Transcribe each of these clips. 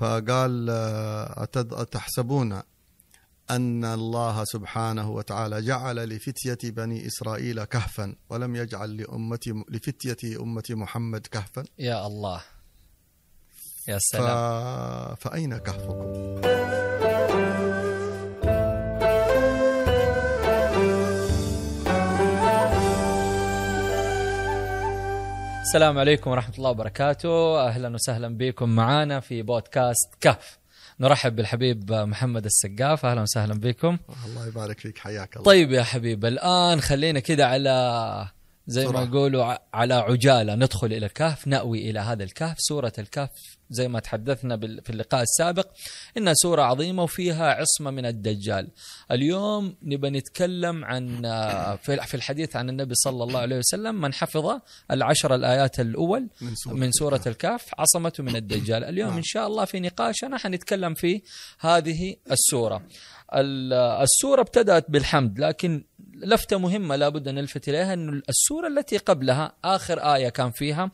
فقال أتحسبون أن الله سبحانه وتعالى جعل لفتية بني إسرائيل كهفا ولم يجعل لأمة لفتية أمة محمد كهفا؟ يا الله. يا سلام. فأين كهفكم؟ السلام عليكم ورحمة الله وبركاته. أهلا وسهلا بكم معنا في بودكاست كهف. نرحب بالحبيب محمد السقاف. أهلا وسهلا بكم. الله يبارك فيك حياك الله. طيب يا حبيب الآن خلينا كذا على زي ما يقولوا على عجالة ندخل إلى الكهف نأوي إلى هذا الكهف سورة الكهف زي ما تحدثنا في اللقاء السابق انها سورة عظيمة وفيها عصمة من الدجال. اليوم نبى نتكلم عن في الحديث عن النبي صلى الله عليه وسلم من حفظ العشر الآيات الأول من سورة, من سورة الكهف عصمته من الدجال. اليوم نعم. إن شاء الله في نقاشنا حنتكلم في هذه السورة. السورة ابتدأت بالحمد لكن لفتة مهمة لابد أن نلفت إليها أن السورة التي قبلها آخر آية كان فيها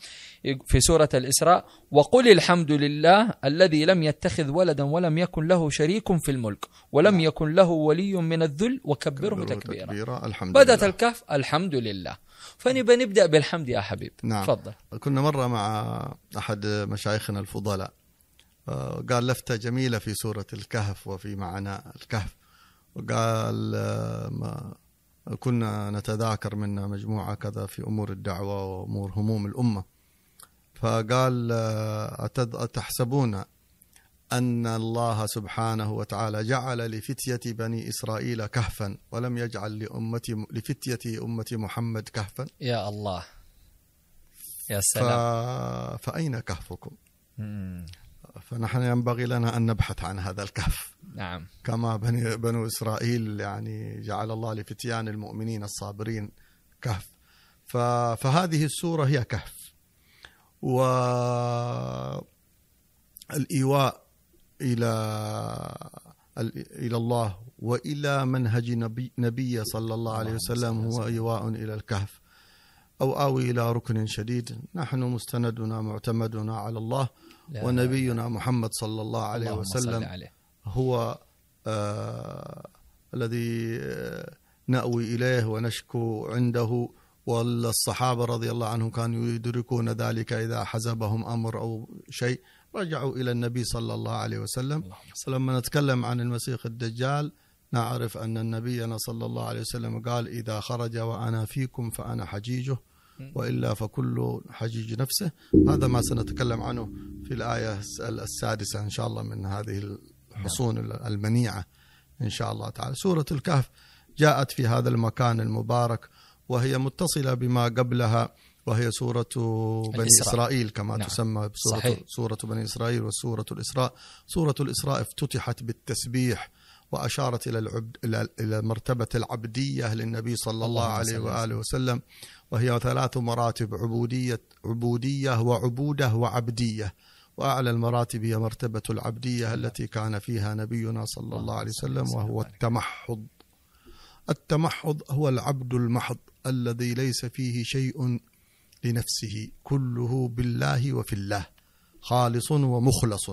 في سورة الإسراء وقل الحمد لله الذي لم يتخذ ولدا ولم يكن له شريك في الملك ولم نعم. يكن له ولي من الذل وكبره تكبيرا, تكبيرا. الحمد لله. الكهف الحمد لله فنبى نبدأ بالحمد يا حبيب نعم تفضل كنا مرة مع أحد مشايخنا الفضلاء آه، قال لفتة جميلة في سورة الكهف وفي معنى الكهف وقال آه، كنا نتذاكر منا مجموعة كذا في أمور الدعوة وأمور هموم الأمة. فقال أتحسبون أن الله سبحانه وتعالى جعل لفتية بني إسرائيل كهفا ولم يجعل لأمة لفتية أمة محمد كهفا. يا الله. يا سلام. فأين كهفكم؟ فنحن ينبغي لنا أن نبحث عن هذا الكهف. نعم. كما بني بنو إسرائيل يعني جعل الله لفتيان المؤمنين الصابرين كهف. فهذه السورة هي كهف. والإيواء إلى إلى الله وإلى منهج نبي, نبي صلى الله عليه وسلم هو إيواء إلى الكهف. أو آوي إلى ركن شديد. نحن مستندنا معتمدنا على الله. ونبينا محمد صلى الله عليه وسلم عليه. هو آه الذي نأوي إليه ونشكو عنده والصحابة رضي الله عنهم كانوا يدركون ذلك إذا حزبهم أمر أو شيء. رجعوا إلى النبي صلى الله عليه وسلم. ولما نتكلم عن المسيح الدجال نعرف أن نبينا صلى الله عليه وسلم قال إذا خرج وأنا فيكم فأنا حجيجه وإلا فكل حجيج نفسه. هذا ما سنتكلم عنه. في الآية السادسة إن شاء الله من هذه الحصون المنيعة إن شاء الله تعالى سورة الكهف جاءت في هذا المكان المبارك وهي متصلة بما قبلها وهي سورة بني الإسراء. إسرائيل كما نعم. تسمى بسورة صحيح. سورة بني إسرائيل وسورة الإسراء سورة الإسراء افتتحت بالتسبيح وأشارت إلى العبد إلى مرتبة العبدية للنبي صلى الله عليه وآله وسلم وهي ثلاث مراتب عبودية عبودية وعبودة وعبدية وأعلى المراتب هي مرتبة العبدية التي كان فيها نبينا صلى الله عليه وسلم وهو التمحض. التمحض هو العبد المحض الذي ليس فيه شيء لنفسه كله بالله وفي الله خالص ومخلص.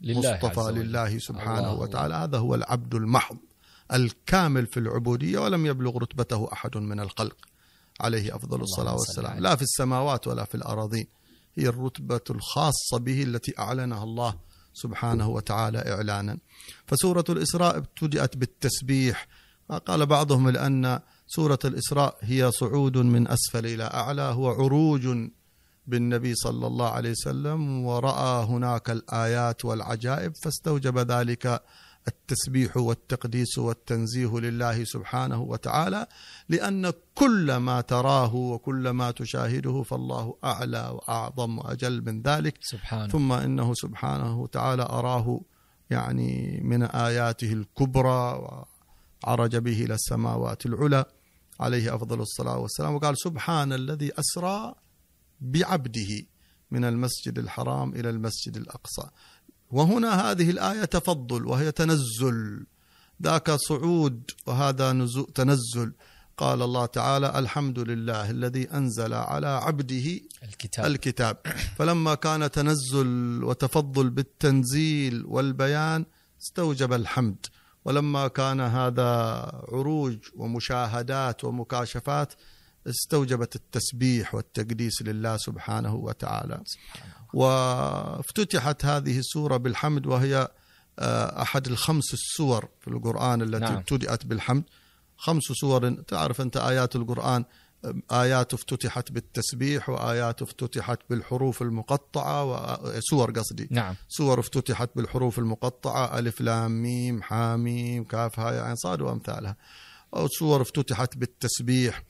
لله مصطفى لله سبحانه وتعالى. هذا هو العبد المحض الكامل في العبودية ولم يبلغ رتبته أحد من الخلق. عليه أفضل الصلاة والسلام. لا في السماوات ولا في الأراضين. هي الرتبة الخاصة به التي أعلنها الله سبحانه وتعالى إعلانا. فسورة الإسراء ابتدأت بالتسبيح. قال بعضهم لأن سورة الإسراء هي صعود من أسفل إلى أعلى هو عروج بالنبي صلى الله عليه وسلم ورأى هناك الآيات والعجائب فاستوجب ذلك التسبيح والتقديس والتنزيه لله سبحانه وتعالى لأن كل ما تراه وكل ما تشاهده فالله أعلى وأعظم وأجل من ذلك. سبحانه. ثم إنه سبحانه وتعالى أراه يعني من آياته الكبرى وعرج به إلى السماوات العلى عليه أفضل الصلاة والسلام. وقال سبحان الذي أسرى بعبده من المسجد الحرام إلى المسجد الأقصى. وهنا هذه الآية تفضل وهي تنزل. ذاك صعود وهذا نزول تنزل. قال الله تعالى الحمد لله الذي أنزل على عبده الكتاب. الكتاب. فلما كان تنزل وتفضل بالتنزيل والبيان استوجب الحمد. ولما كان هذا عروج ومشاهدات ومكاشفات استوجبت التسبيح والتقديس لله سبحانه وتعالى. وافتتحت هذه السورة بالحمد وهي آه، أحد الخمس السور في القرآن التي نعم. ابتدأت بالحمد. خمس سور تعرف أنت آيات القرآن آيات افتتحت بالتسبيح وآيات افتتحت بالحروف المقطعة وسور قصدي. نعم. سور افتتحت بالحروف المقطعة ألف لام ميم حاميم كاف هاء عين صاد وأمثالها. أو سور افتتحت بالتسبيح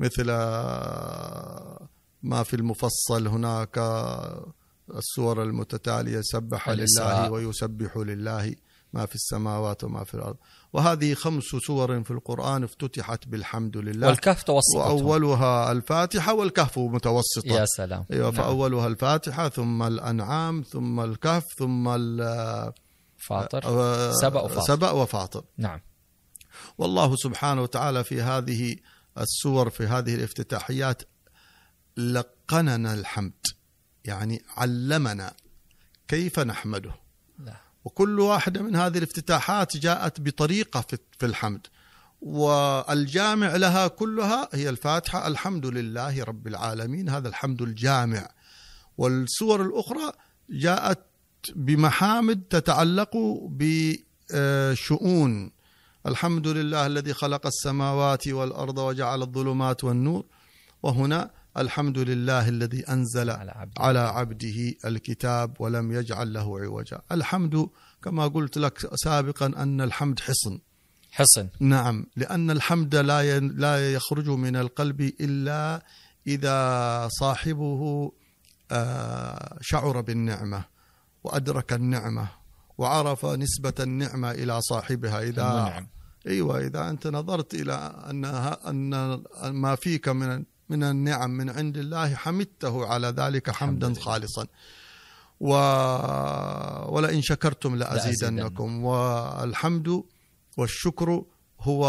مثل آه، ما في المفصل هناك السور المتتالية سبح لله. ويسبح لله ما في السماوات وما في الأرض. وهذه خمس سور في القرآن افتتحت بالحمد لله. والكهف توسطتهم وأولها الفاتحة والكهف متوسطة. يا سلام. أيوة نعم. فأولها الفاتحة ثم الأنعام ثم الكهف ثم فاطر. آه، سبأ وفاطر. سبأ وفاطر. نعم. والله سبحانه وتعالى في هذه السور في هذه الافتتاحيات لقننا الحمد. يعني علمنا كيف نحمده. لا. وكل واحدة من هذه الافتتاحات جاءت بطريقة في في الحمد. والجامع لها كلها هي الفاتحة الحمد لله رب العالمين. هذا الحمد الجامع. والسور الأخرى جاءت بمحامد تتعلق بشؤون. الحمد لله الذي خلق السماوات والأرض وجعل الظلمات والنور. وهنا الحمد لله الذي أنزل على عبد على عبده الكتاب ولم يجعل له عوجا. الحمد كما قلت لك سابقا أن الحمد حصن. حصن. نعم لأن الحمد لا لا يخرج من القلب إلا إذا صاحبه آه، شعر بالنعمة وأدرك النعمة وعرف نسبة النعمة إلى صاحبها. إذا المنعم إيوه إذا أنت نظرت إلى ان أن ما فيك من من النعم من عند الله حمدته على ذلك حمدا. خالصا. و ولئن شكرتم لأزيدنكم. والحمد والشكر هو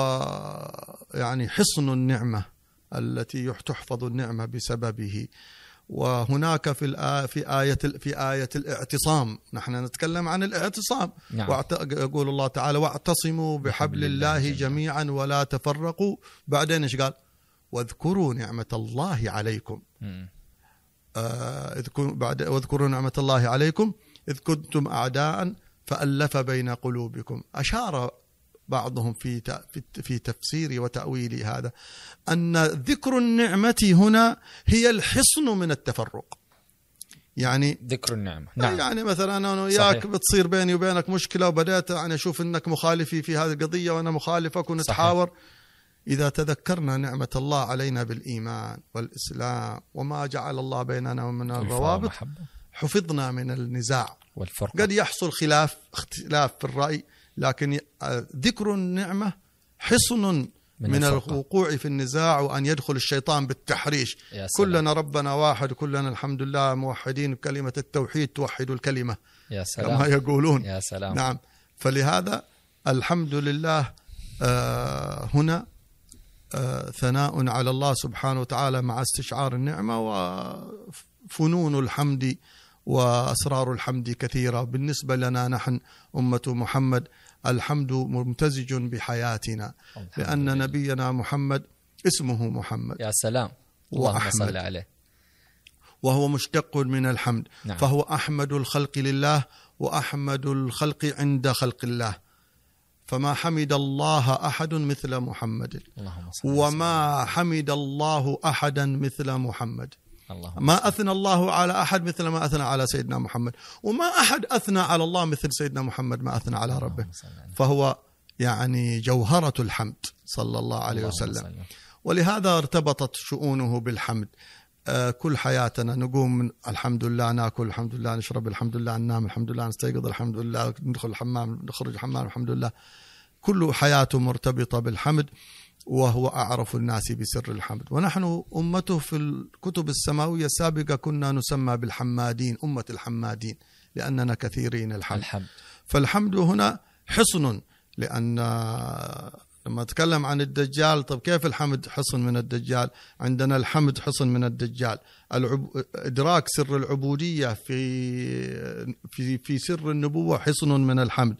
يعني حصن النعمة التي تحفظ النعمة بسببه. وهناك في الآ- في آية في آية الاعتصام. نحن نتكلم عن الاعتصام. نعم. واعت... يقول الله تعالى واعتصموا بحبل الله جميعا ولا تفرقوا. بعدين إيش قال؟ واذكروا نعمة الله عليكم. آه. بعد واذكروا نعمة الله عليكم إذ كنتم أعداء فألف بين قلوبكم أشار بعضهم في. في تفسير وتأويل هذا أن ذكر النعمة هنا هي الحصن من التفرق يعني ذكر النعمة نعم يعني مثلا أنا وياك صحيح. بتصير بيني وبينك مشكلة وبدأت يعني أشوف إنك مخالفي في هذه القضية وأنا مخالفك ونتحاور إذا تذكرنا نعمة الله علينا بالإيمان والإسلام وما جعل الله بيننا ومن الروابط حفظنا من النزاع. والفرقة قد يحصل خلاف اختلاف في الرأي لكن آه، ذكر النعمة حصن من من. الوقوع في النزاع وأن يدخل الشيطان بالتحريش. كلنا ربنا واحد كلنا الحمد لله موحدين كلمه التوحيد توحد الكلمة. يا كما سلام. يقولون. يا سلام. نعم. فلهذا الحمد لله آه، هنا ثناء على الله سبحانه وتعالى مع استشعار النعمة وفنون الحمد وأسرار الحمد كثيرة بالنسبة لنا نحن أمة محمد الحمد ممتزج بحياتنا لأن. نبينا محمد اسمه محمد يا سلام اللهم. صل عليه وهو مشتق من الحمد نعم. فهو أحمد الخلق لله وأحمد الخلق عند خلق الله فما حمد الله أحد مثل محمد. وما حمد الله أحدا مثل محمد. ما أثنى الله على أحد مثل ما أثنى على سيدنا محمد. وما أحد أثنى على الله مثل سيدنا محمد ما أثنى على ربه. فهو يعني جوهرة الحمد صلى الله عليه وسلم. ولهذا ارتبطت شؤونه بالحمد. كل حياتنا نقوم من الحمد لله ناكل الحمد لله نشرب الحمد لله ننام الحمد لله نستيقظ الحمد لله ندخل الحمام نخرج الحمام الحمد لله. كل حياته مرتبطة بالحمد وهو أعرف الناس بسر الحمد. ونحن أمته في الكتب السماوية السابقة كنا نسمى بالحمادين أمة الحمادين لأننا كثيرين الحمد. الحمد. فالحمد هنا حصن لأن لما أتكلم عن الدجال طب كيف الحمد حصن من الدجال؟ عندنا الحمد حصن من الدجال. العب... إدراك سر العبودية في في في سر النبوة حصن من الحمد.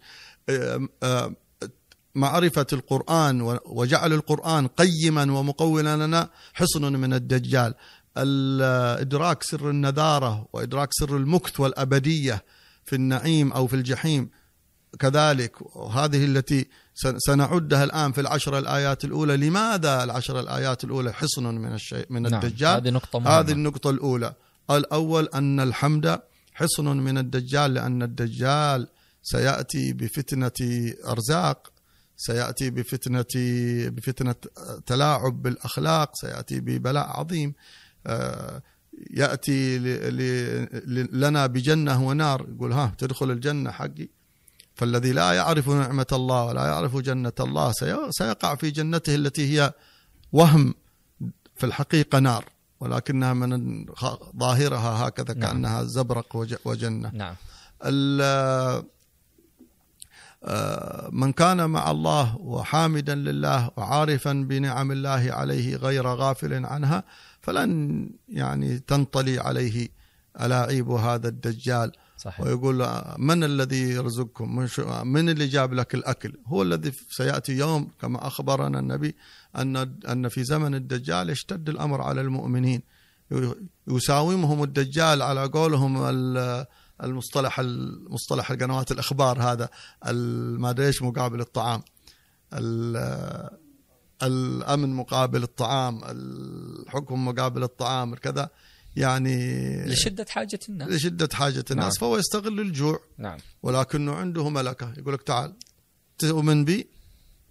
معرفة القرآن وجعل القرآن قيما ومقولا لنا حصن من الدجال. إدراك سر النذارة وإدراك سر المكث والأبدية في النعيم أو في الجحيم. كذلك وهذه التي سنعدها الآن في العشر الآيات الأولى. لماذا العشر الآيات الأولى حصن من الشيء من نعم الدجال؟ هذه نقطة مهمة. هذه النقطة الأولى. الأول أن الحمد حصن من الدجال لأن الدجال سيأتي بفتنة أرزاق سيأتي بفتنة بفتنة تلاعب بالأخلاق سيأتي ببلاء عظيم. آه، يأتي لنا بجنة ونار. يقول ها تدخل الجنة حقي؟ فالذي لا يعرف نعمة الله ولا يعرف جنة الله سيقع في جنته التي هي وهم في الحقيقة نار ولكنها من ظاهرها هكذا نعم. كأنها زبرق وجنة. نعم. آه، من كان مع الله وحامدا لله وعارفا بنعم الله عليه غير غافل عنها فلن يعني تنطلي عليه ألاعيب هذا الدجال. صحيح. ويقول من الذي يرزقكم؟ من اللي جاب لك الأكل؟ هو الذي سيأتي يوم كما أخبرنا النبي أن, أن في زمن الدجال يشتد الأمر على المؤمنين. يساومهم الدجال على قولهم المصطلح المصطلح القنوات الإخبار هذا ما إيش مقابل الطعام. الأمن مقابل الطعام الحكم مقابل الطعام كذا. يعني لشدة حاجة الناس. لشدة حاجة الناس. نعم. فهو يستغل الجوع. نعم. ولكنه عنده ملكة. يقول لك تعال تؤمن بي؟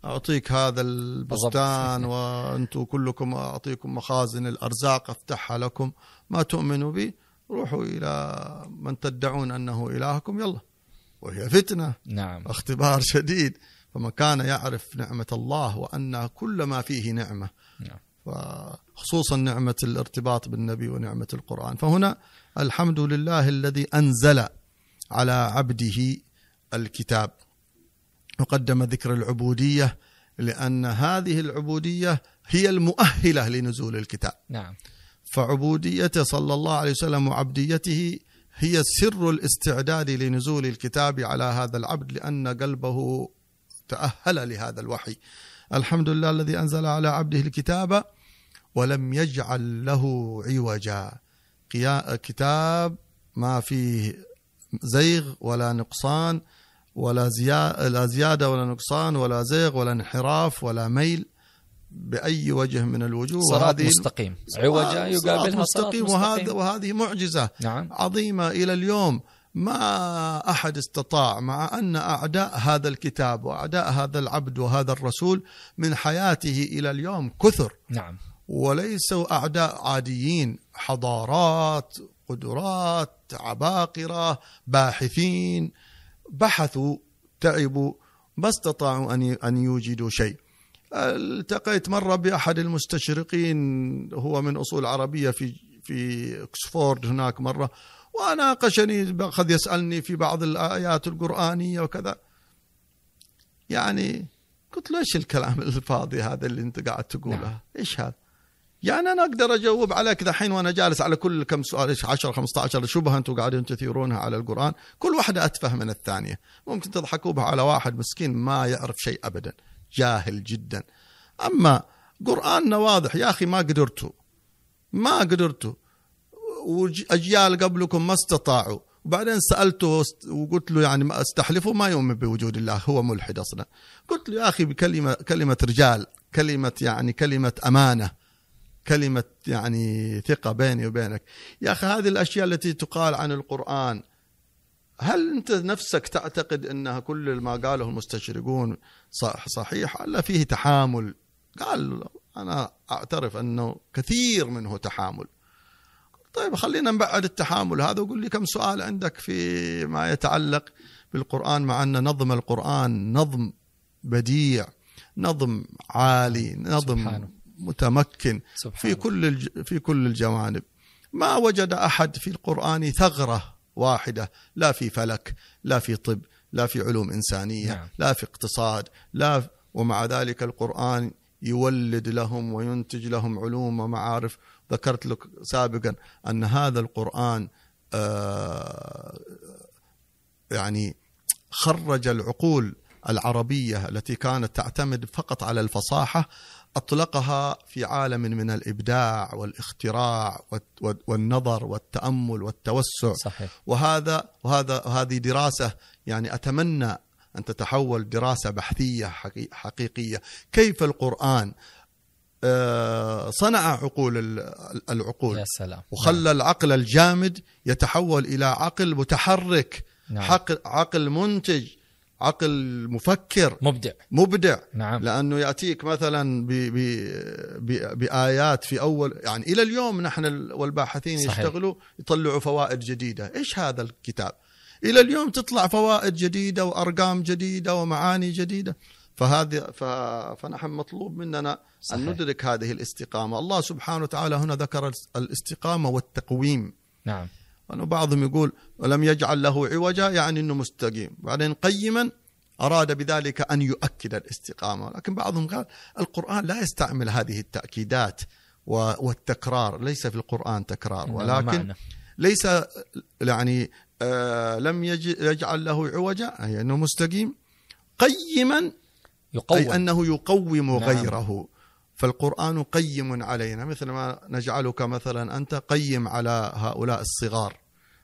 أعطيك هذا البستان وأنتم كلكم أعطيكم مخازن الأرزاق أفتحها لكم. ما تؤمنوا بي؟ روحوا إلى من تدعون أنه إلهكم. يلا. وهي فتنة. نعم. اختبار شديد. فمن كان يعرف نعمة الله وأن كل ما فيه نعمة نعم. خصوصا نعمة الارتباط بالنبي ونعمة القرآن. فهنا الحمد لله الذي أنزل على عبده الكتاب. وقدم ذكر العبودية لأن هذه العبودية هي المؤهلة لنزول الكتاب. نعم. فعبوديته صلى الله عليه وسلم وعبديته هي سر الاستعداد لنزول الكتاب على هذا العبد لأن قلبه تأهل لهذا الوحي. الحمد لله الذي أنزل على عبده الكتاب ولم يجعل له عوجا. كتاب ما فيه زيغ ولا نقصان ولا زيادة ولا نقصان ولا زيغ ولا انحراف ولا ميل بأي وجه من الوجوه. صراط مستقيم. عوجا يقابلها مستقيم, مستقيم. وهذا وهذه معجزة نعم. عظيمة إلى اليوم. ما أحد استطاع مع أن أعداء هذا الكتاب وأعداء هذا العبد وهذا الرسول من حياته إلى اليوم كثر. نعم. وليسوا أعداء عاديين حضارات قدرات عباقرة باحثين. بحثوا تعبوا ما استطاعوا أن أن يوجدوا شيء. التقيت مرة بأحد المستشرقين هو من أصول عربية في في اوكسفورد هناك مرة وناقشني أخذ يسألني في بعض الآيات القرآنية وكذا. يعني قلت له إيش الكلام الفاضي هذا اللي أنت قاعد تقوله؟ نعم. إيش هذا؟ يعني أنا أقدر أجاوب عليك ذحين وأنا جالس على كل كم سؤال إيش 10 15 شبهه أنتم قاعدين تثيرونها على القرآن؟ كل واحدة أتفه من الثانية. ممكن تضحكوا بها على واحد مسكين ما يعرف شيء ابدا. جاهل جدا. أما قرآننا واضح يا أخي ما قدرتوا ما قدرتوا. وأجيال قبلكم ما استطاعوا. وبعدين سألته وقلت له يعني ما أستحلفه ما يؤمن بوجود الله هو ملحد أصلا. قلت له يا أخي بكلمة كلمة رجال كلمة يعني كلمة أمانة. كلمة يعني ثقة بيني وبينك. يا أخي هذه الأشياء التي تقال عن القرآن هل أنت نفسك تعتقد أنها كل ما قاله المستشرقون صح صحيح ولا فيه تحامل؟ قال أنا أعترف أنه كثير منه تحامل. طيب خلينا نبعد التحامل هذا وقول لي كم سؤال عندك في ما يتعلق بالقرآن مع أن نظم القرآن نظم بديع نظم عالي نظم سبحانه. متمكن سبحانه. في كل في كل الجوانب ما وجد أحد في القرآن ثغرة واحدة لا في فلك لا في طب لا في علوم إنسانية نعم. لا في اقتصاد لا ومع ذلك القرآن يولد لهم وينتج لهم علوم ومعارف ذكرت لك سابقا أن هذا القرآن آه، يعني خرج العقول العربية التي كانت تعتمد فقط على الفصاحة أطلقها في عالم من الإبداع والاختراع والنظر والتأمل والتوسع صحيح. وهذا وهذا هذه دراسة يعني أتمنى أن تتحول دراسة بحثية حقيقية كيف القرآن آه، صنع عقول العقول يا سلام. وخلى العقل الجامد يتحول إلى عقل متحرك نعم. عقل منتج عقل مفكر. مبدع. مبدع. نعم. لأنه يأتيك مثلا ب ب ب بآيات في أول يعني إلى اليوم نحن والباحثين صحيح. يشتغلوا يطلعوا فوائد جديدة. إيش هذا الكتاب؟ إلى اليوم تطلع فوائد جديدة وأرقام جديدة ومعاني جديدة. فهذه فنحن مطلوب مننا صحيح. ان ندرك هذه الاستقامة. الله سبحانه وتعالى هنا ذكر الاستقامة والتقويم. نعم. وأنه بعضهم يقول ولم يجعل له عوجا يعني أنه مستقيم. بعدين قيما أراد بذلك أن يؤكد الاستقامة. لكن بعضهم قال القرآن لا يستعمل هذه التأكيدات والتكرار ليس في القرآن تكرار. ولكن ليس يعني آه لم يجعل له عوجا أي أنه مستقيم. قيما يقوم. أي أنه يقوم نعم. غيره. فالقرآن قيم علينا مثل ما نجعلك مثلا أنت قيم على هؤلاء الصغار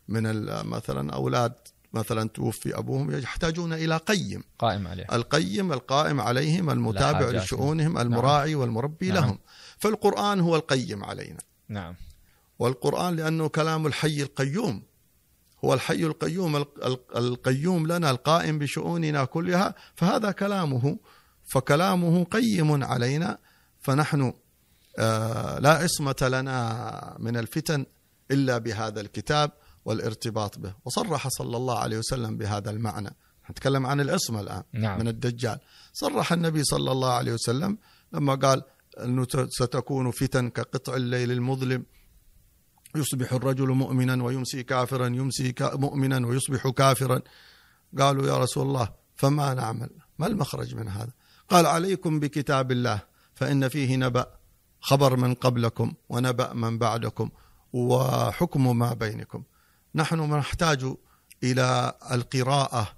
من مثلا أولاد مثلا توفي أبوهم يحتاجون إلى قيم. قائم عليه. القيم القائم عليهم المتابع لشؤونهم المراعي نعم. والمربي نعم. لهم. فالقرآن هو القيم علينا. نعم. والقرآن لأنه كلام الحي القيوم. هو الحي القيوم القيوم لنا القائم بشؤوننا كلها. فهذا كلامه فكلامه قيم علينا. فنحن آه، لا عصمة لنا من الفتن إلا بهذا الكتاب والارتباط به. وصرح صلى الله عليه وسلم بهذا المعنى. نتكلم عن العصمة الآن نعم. من الدجال. صرح النبي صلى الله عليه وسلم لما قال أنه ستكون فتن كقطع الليل المظلم يصبح الرجل مؤمنا ويمسي كافرا يمسي مؤمنا ويصبح كافرا. قالوا يا رسول الله فما نعمل؟ ما المخرج من هذا؟ قال عليكم بكتاب الله. فإن فيه نبأ خبر من قبلكم ونبأ من بعدكم وحكم ما بينكم نحن نحتاج إلى القراءة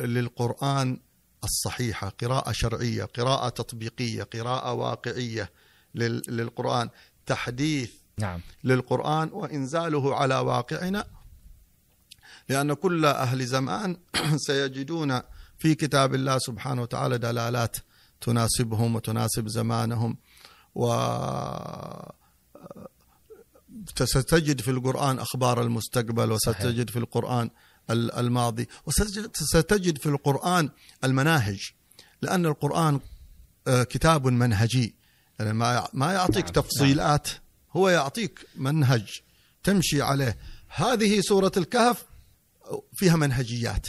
للقرآن الصحيحة قراءة شرعية قراءة تطبيقية قراءة واقعية للقرآن تحديث نعم. للقرآن وإنزاله على واقعنا لأن كل أهل زمان سيجدون في كتاب الله سبحانه وتعالى دلالات تناسبهم وتناسب زمانهم و ستجد في القرآن أخبار المستقبل وستجد في القرآن الماضي وستجد في القرآن المناهج لأن القرآن آه، كتاب منهجي. يعني ما ما يعطيك نعم. تفصيلات هو يعطيك منهج تمشي عليه. هذه سورة الكهف فيها منهجيات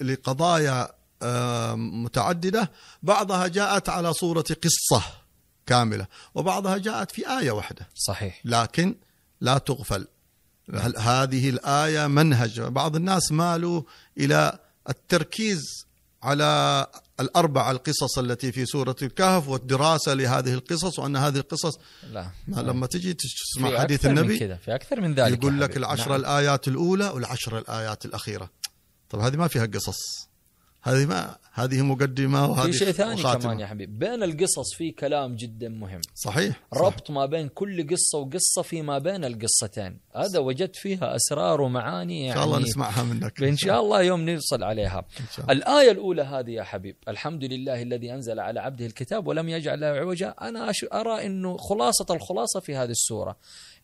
لقضايا متعددة بعضها جاءت على صورة قصة كاملة وبعضها جاءت في آية واحدة. صحيح. لكن لا تغفل. هذه الآية منهج؟ بعض الناس مالوا إلى التركيز على الأربع القصص التي في سورة الكهف والدراسة لهذه القصص وأن هذه القصص لا. ما لما تجي تسمع حديث النبي كذا في أكثر من ذلك يقول لك العشر نعم. الآيات الأولى والعشر الآيات الأخيرة. طب هذه ما فيها قصص. هذه ما هذه مقدمة وهذه في شيء ثاني وخاتمة. كمان يا حبيبي بين القصص في كلام جدا مهم. صحيح ربط صح. ما بين كل قصة وقصة فيما بين القصتين. هذا وجدت فيها أسرار ومعاني يعني إن شاء الله يعني نسمعها منك إن شاء الله يوم نوصل عليها. إن شاء الله. الآية الأولى هذه يا حبيب. الحمد لله الذي أنزل على عبده الكتاب ولم يجعل له عوجا. أنا أرى إنه خلاصة الخلاصة في هذه السورة.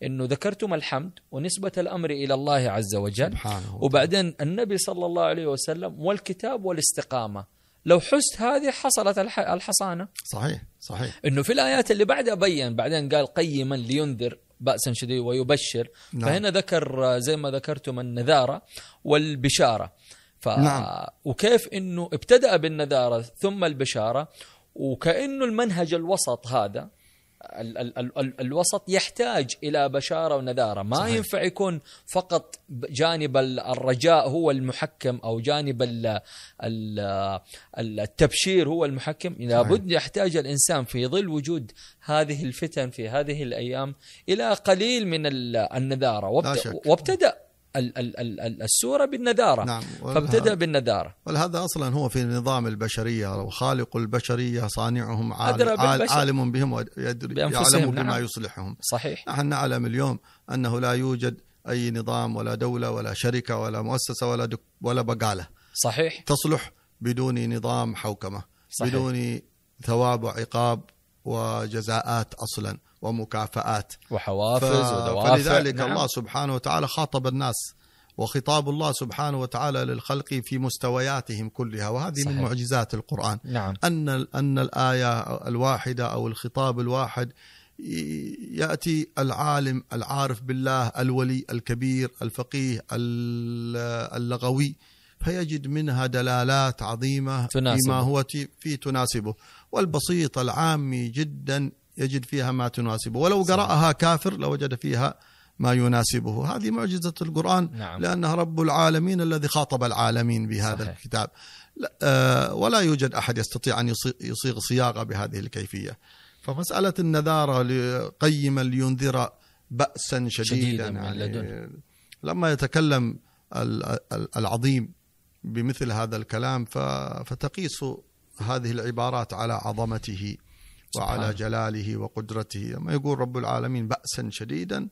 إنه ذكرتم الحمد ونسبة الأمر إلى الله عز وجل. سبحانه وبعدين النبي صلى الله عليه وسلم والكتاب والاستقامة. لو حست هذه حصلت الحصانة. صحيح صحيح. إنه في الآيات اللي بعدها بين بعدين قال قيما لينذر بأسا شديد ويبشر. نعم. فهنا ذكر زي ما ذكرتم النذارة والبشارة. ف... نعم. وكيف إنه ابتدأ بالنذارة ثم البشارة؟ وكأنه المنهج الوسط هذا ال ال ال ال الوسط يحتاج إلى بشارة ونذارة. ما صحيح. ينفع يكون فقط جانب الرجاء هو المحكم أو جانب ال ال التبشير هو المحكم. لابد يحتاج الإنسان في ظل وجود هذه الفتن في هذه الأيام إلى قليل من النذارة. وابتدأ. السورة بالنذارة. نعم فابتدأ بالنذارة. ولهذا أصلا هو في نظام البشرية وخالق البشرية صانعهم عالم, عالم بهم ويدري يعلم بما نعم. يصلحهم. صحيح. نحن نعلم اليوم أنه لا يوجد أي نظام ولا دولة ولا شركة ولا مؤسسة ولا دك ولا بقالة. صحيح. تصلح بدون نظام حوكمة صحيح. بدون ثواب وعقاب وجزاءات أصلا. ومكافآت وحوافز ف... ودوافع فلذلك نعم. الله سبحانه وتعالى خاطب الناس وخطاب الله سبحانه وتعالى للخلق في مستوياتهم كلها وهذه صحيح. من معجزات القرآن نعم. أن أن الآية الواحدة أو الخطاب الواحد يأتي العالم العارف بالله الولي الكبير الفقيه اللغوي فيجد منها دلالات عظيمة تناسبه. فيما هو في تناسبه والبسيط العامي جدا يجد فيها ما تناسبه. ولو قرأها كافر لوجد فيها ما يناسبه. هذه معجزة القرآن نعم. لأنها رب العالمين الذي خاطب العالمين بهذا صحيح. الكتاب. آه، ولا يوجد أحد يستطيع أن يصيغ صياغة بهذه الكيفية. فمسألة النذارة قيما لينذر بأسا شديدا, شديدا يعني لما يتكلم العظيم بمثل هذا الكلام فتقيس هذه العبارات على عظمته. وعلى جلاله وقدرته. لما يقول رب العالمين بأسا شديدا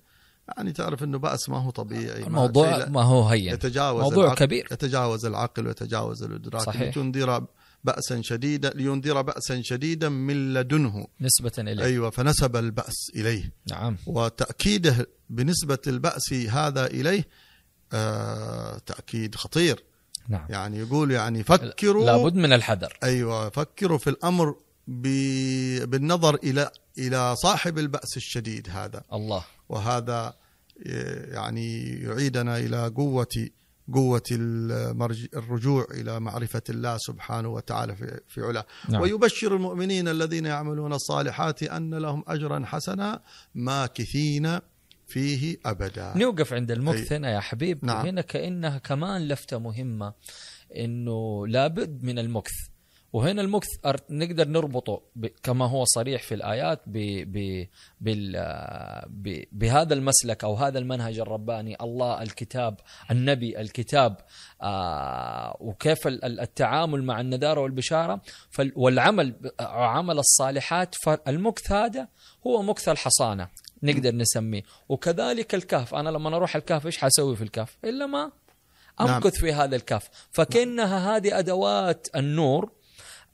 يعني تعرف إنه بأس ما هو طبيعي الموضوع ما هو هين. يتجاوز موضوع العقل كبير. يتجاوز العقل ويتجاوز الإدراك. صحيح. لتنذر بأسا شديدا لينذر بأسا شديدا من لدنه. نسبة إليه. أيوة فنسب البأس إليه. نعم. وتأكيده بنسبة البأس هذا إليه آه تأكيد خطير. نعم. يعني يقول يعني فكروا لابد من الحذر. أيوة فكروا في الأمر بالنظر إلى إلى صاحب البأس الشديد هذا. الله. وهذا يعني يعيدنا إلى قوة قوة الرجوع إلى معرفة الله سبحانه وتعالى في علاه. نعم. ويبشر المؤمنين الذين يعملون الصالحات أن لهم أجرا حسنا ماكثين فيه أبدا. نوقف عند المكث هنا يا حبيب نعم. هنا كأنها كمان لفتة مهمة أنه لابد من المكث. وهنا المكث نقدر نربطه كما هو صريح في الآيات ب ب ب بهذا المسلك أو هذا المنهج الرباني الله الكتاب النبي الكتاب آه وكيف التعامل مع النذارة والبشارة. والعمل عمل الصالحات فالمكث هذا هو مكث الحصانة نقدر نسميه. وكذلك الكهف أنا لما أروح الكهف إيش حسوي في الكهف؟ إلا ما نعم. أمكث في هذا الكهف. فكأنها هذه أدوات النور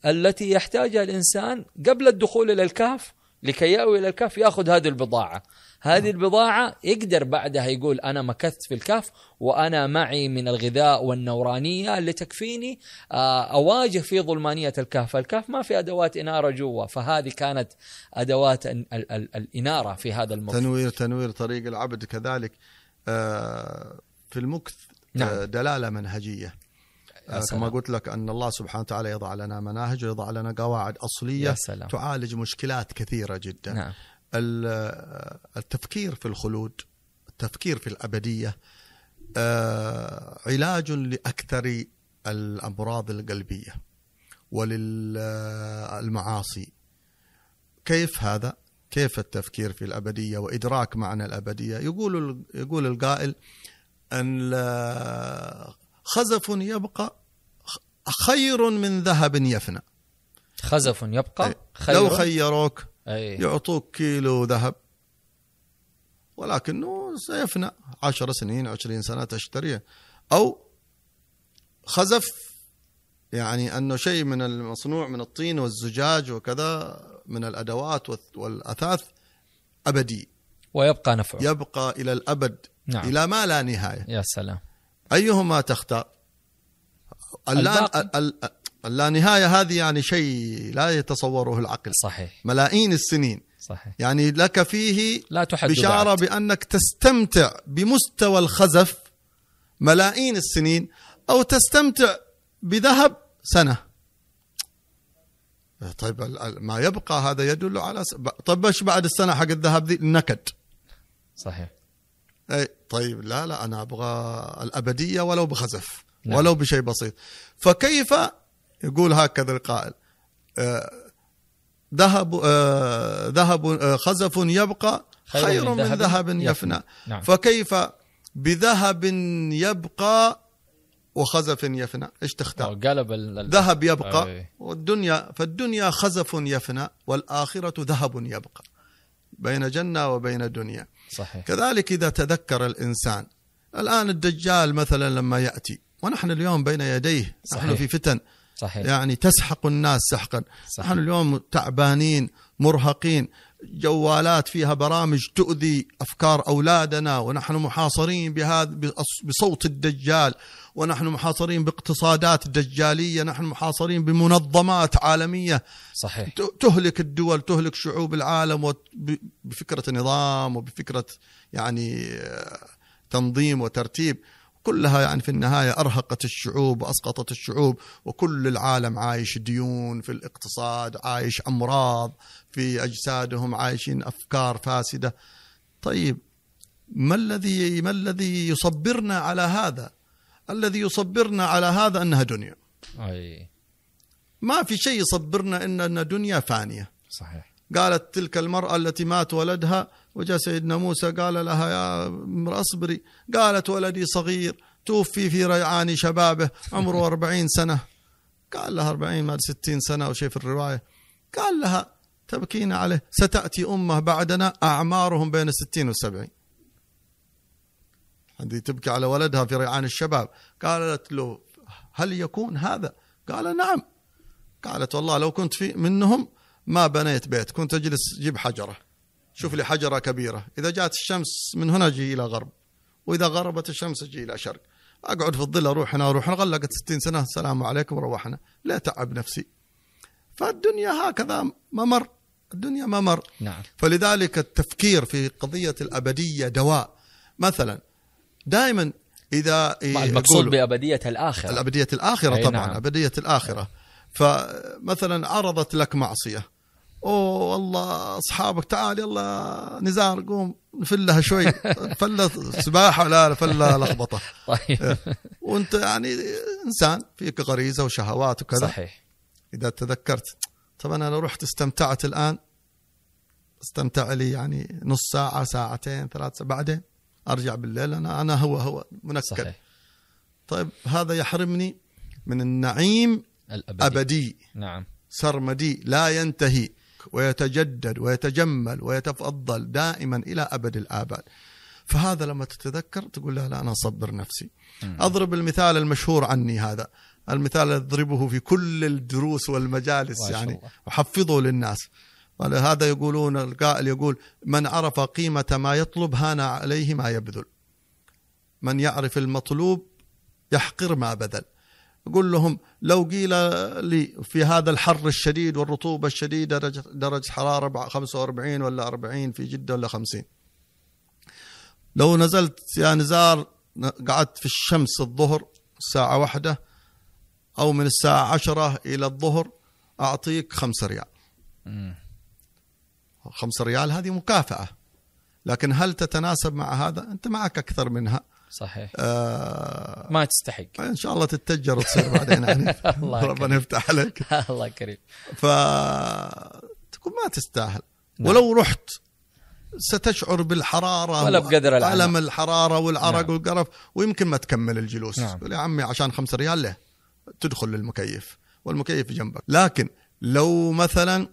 التي يحتاجها الإنسان قبل الدخول إلى الكهف لكي يأوي إلى الكهف يأخذ هذه البضاعة. هذه نعم. البضاعة يقدر بعدها يقول أنا مكثت في الكهف وأنا معي من الغذاء والنورانية اللي تكفيني آه، أواجه في ظلمانية الكهف. الكهف ما في أدوات إنارة جوا فهذه كانت أدوات الإنارة في هذا المكث تنوير تنوير طريق العبد كذلك. آه، في المكث نعم. آه، دلالة منهجية. كما قلت لك أن الله سبحانه وتعالى يضع لنا مناهج ويضع لنا قواعد أصلية تعالج مشكلات كثيرة جدا. نعم. التفكير في الخلود التفكير في الأبدية آه، علاج لأكثر الأمراض القلبية وللمعاصي. كيف هذا؟ كيف التفكير في الأبدية وإدراك معنى الأبدية؟ يقول يقول القائل أن خزف يبقى خير من ذهب يفنى. خزف يبقى خير. لو خيروك أي. يعطوك كيلو ذهب ولكنه سيفنى. عشر سنين عشرين سنة تشتريه. أو خزف يعني أنه شيء من المصنوع من الطين والزجاج وكذا من الأدوات والأثاث أبدي. ويبقى نفعه. يبقى إلى الأبد نعم. إلى ما لا نهاية. يا سلام. أيهما تختار اللا اللانهايه هذه يعني شيء لا يتصوره العقل. صحيح. ملايين السنين. صحيح. يعني لك فيه لا تحد بشارة بعد. بأنك تستمتع بمستوى الخزف ملايين السنين أو تستمتع بذهب سنة. طيب ما يبقى هذا يدل على س... طيب إيش بعد السنة حق الذهب ذي؟ النكد. صحيح. اي طيب لا لا أنا أبغى الأبدية ولو بخزف نعم. ولو بشيء بسيط فكيف يقول هكذا القائل آه، ذهب آه، ذهب آه، خزف يبقى خير, خير من, ذهب يفنى, يفنى. نعم. فكيف بذهب يبقى وخزف يفنى إيش تختار قلب ذهب يبقى أي. والدنيا فالدنيا خزف يفنى والآخرة ذهب يبقى بين جنة وبين دنيا صحيح. كذلك إذا تذكر الإنسان الآن الدجال مثلا لما يأتي ونحن اليوم بين يديه صحيح. نحن في فتن صحيح. يعني تسحق الناس سحقا صحيح. نحن اليوم تعبانين مرهقين جوالات فيها برامج تؤذي أفكار أولادنا ونحن محاصرين بهذا بصوت الدجال ونحن محاصرين باقتصادات دجالية نحن محاصرين بمنظمات عالمية. صحيح. تهلك الدول تهلك شعوب العالم بفكرة نظام وبفكرة يعني تنظيم وترتيب. كلها يعني في النهاية أرهقت الشعوب وأسقطت الشعوب وكل العالم عايش ديون في الاقتصاد عايش أمراض في أجسادهم عايشين أفكار فاسدة. طيب ما الذي ما الذي يصبرنا على هذا؟ الذي يصبرنا على هذا أنها دنيا. أي. ما في شيء يصبرنا إن دنيا فانية. صحيح. قالت تلك المرأة التي مات ولدها وجاء سيدنا موسى قال لها يا امرأة اصبري. قالت ولدي صغير توفي في ريعان شبابه عمره أربعين سنة. قال لها أربعين ما ستين سنة أو شيء في الرواية. قال لها تبكين عليه ستأتي أمة بعدنا أعمارهم بين الستين والسبعين هذه تبكي على ولدها في ريعان الشباب. قالت له هل يكون هذا؟ قال نعم. قالت والله لو كنت في منهم ما بنيت بيت كنت أجلس جيب حجرة. شوف لي حجرة كبيرة. إذا جاءت الشمس من هنا أجي إلى غرب وإذا غربت الشمس أجي إلى شرق. أقعد في الظل أروح هنا أروح غلقت ستين سنة السلام عليكم روحنا. لا تعب نفسي. فالدنيا هكذا ممر الدنيا ممر نعم. فلذلك التفكير في قضية الأبدية دواء. مثلا دائما إذا المقصود بأبدية الآخرة. الأبدية الآخرة طبعا نعم. أبدية الآخرة. فمثلا عرضت لك معصية. أوه والله أصحابك تعال يلا نزار قوم نفلها شوي. فلة سباحة لا فلة لخبطة. طيب. وأنت يعني إنسان فيك غريزة وشهوات وكذا. صحيح. إذا تذكرت. طب أنا لو رحت استمتعت الآن؟ استمتع لي يعني نص ساعة ساعتين ثلاث ساعات. بعدين؟ أرجع بالليل أنا أنا هو هو منكد. صحيح. طيب هذا يحرمني من النعيم الأبدي. أبدي. نعم. سرمدي لا ينتهي ويتجدد ويتجمل ويتفضل دائما إلى أبد الآباد. فهذا لما تتذكر تقول لا لا أنا أصبر نفسي. أضرب المثال المشهور عني هذا المثال أضربه في كل الدروس والمجالس يعني وحفظه للناس. ولهذا يقولون القائل يقول من عرف قيمة ما يطلب هان عليه ما يبذل. من يعرف المطلوب يحقر ما بذل. أقول لهم لو قيل لي في هذا الحر الشديد والرطوبة الشديدة درجة, درجة حرارة 45 ولا 40 في جدة ولا 50 لو نزلت يا نزار قعدت في الشمس الظهر الساعة واحدة أو من الساعة عشرة إلى الظهر أعطيك خمسة ريال. خمسة ريال هذه مكافأة. لكن هل تتناسب مع هذا؟ أنت معك أكثر منها. صحيح. آه ما تستحق. إن شاء الله تتجر وتصير بعدين يعني. ربنا يفتح عليك. الله كريم ف تكون ما تستاهل. نعم. ولو رحت ستشعر بالحرارة ولا بقدر ألم الحرارة والعرق نعم. والقرف ويمكن ما تكمل الجلوس. نعم. يا عمي عشان خمسة ريال له تدخل للمكيف والمكيف جنبك. لكن لو مثلا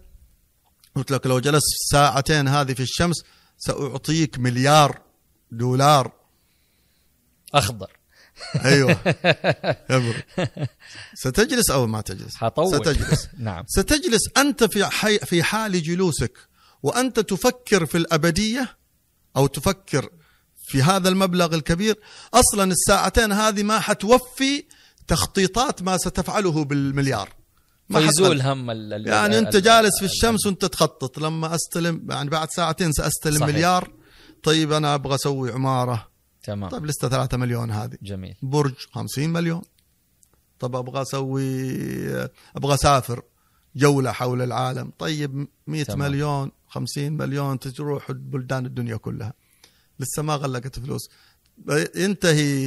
قلت لك لو جلست ساعتين هذه في الشمس سأعطيك مليار دولار. أخضر. أيوه. ستجلس أو ما تجلس؟ حطول ستجلس. نعم. ستجلس أنت في حي في حال جلوسك وأنت تفكر في الأبدية أو تفكر في هذا المبلغ الكبير. أصلا الساعتين هذه ما حتوفي تخطيطات ما ستفعله بالمليار. ما فيزول هم ال يعني انت جالس في الشمس وانت تخطط لما أستلم يعني بعد ساعتين سأستلم صحيح. مليار طيب أنا أبغى أسوي عمارة. تمام. طيب لسه 3 مليون هذه. جميل. برج 50 مليون. طب أبغى أسوي أبغى أسافر جولة حول العالم. طيب 100 تمام. مليون 50 مليون تروح بلدان الدنيا كلها. لسه ما غلقت فلوس. ينتهي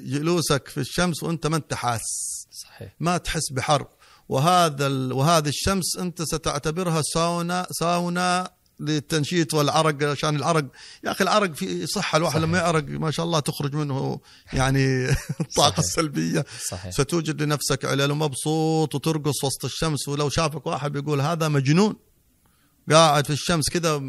جلوسك في الشمس وانت ما انت حاس. صحيح. ما تحس بحر وهذا ال... وهذه الشمس أنت ستعتبرها ساونا ساونا للتنشيط والعرق عشان العرق يا أخي العرق في صحة الواحد صحيح. لما يعرق ما شاء الله تخرج منه يعني الطاقه. السلبيه صحيح. ستوجد لنفسك علل ومبسوط وترقص وسط الشمس. ولو شافك واحد بيقول هذا مجنون قاعد في الشمس كذا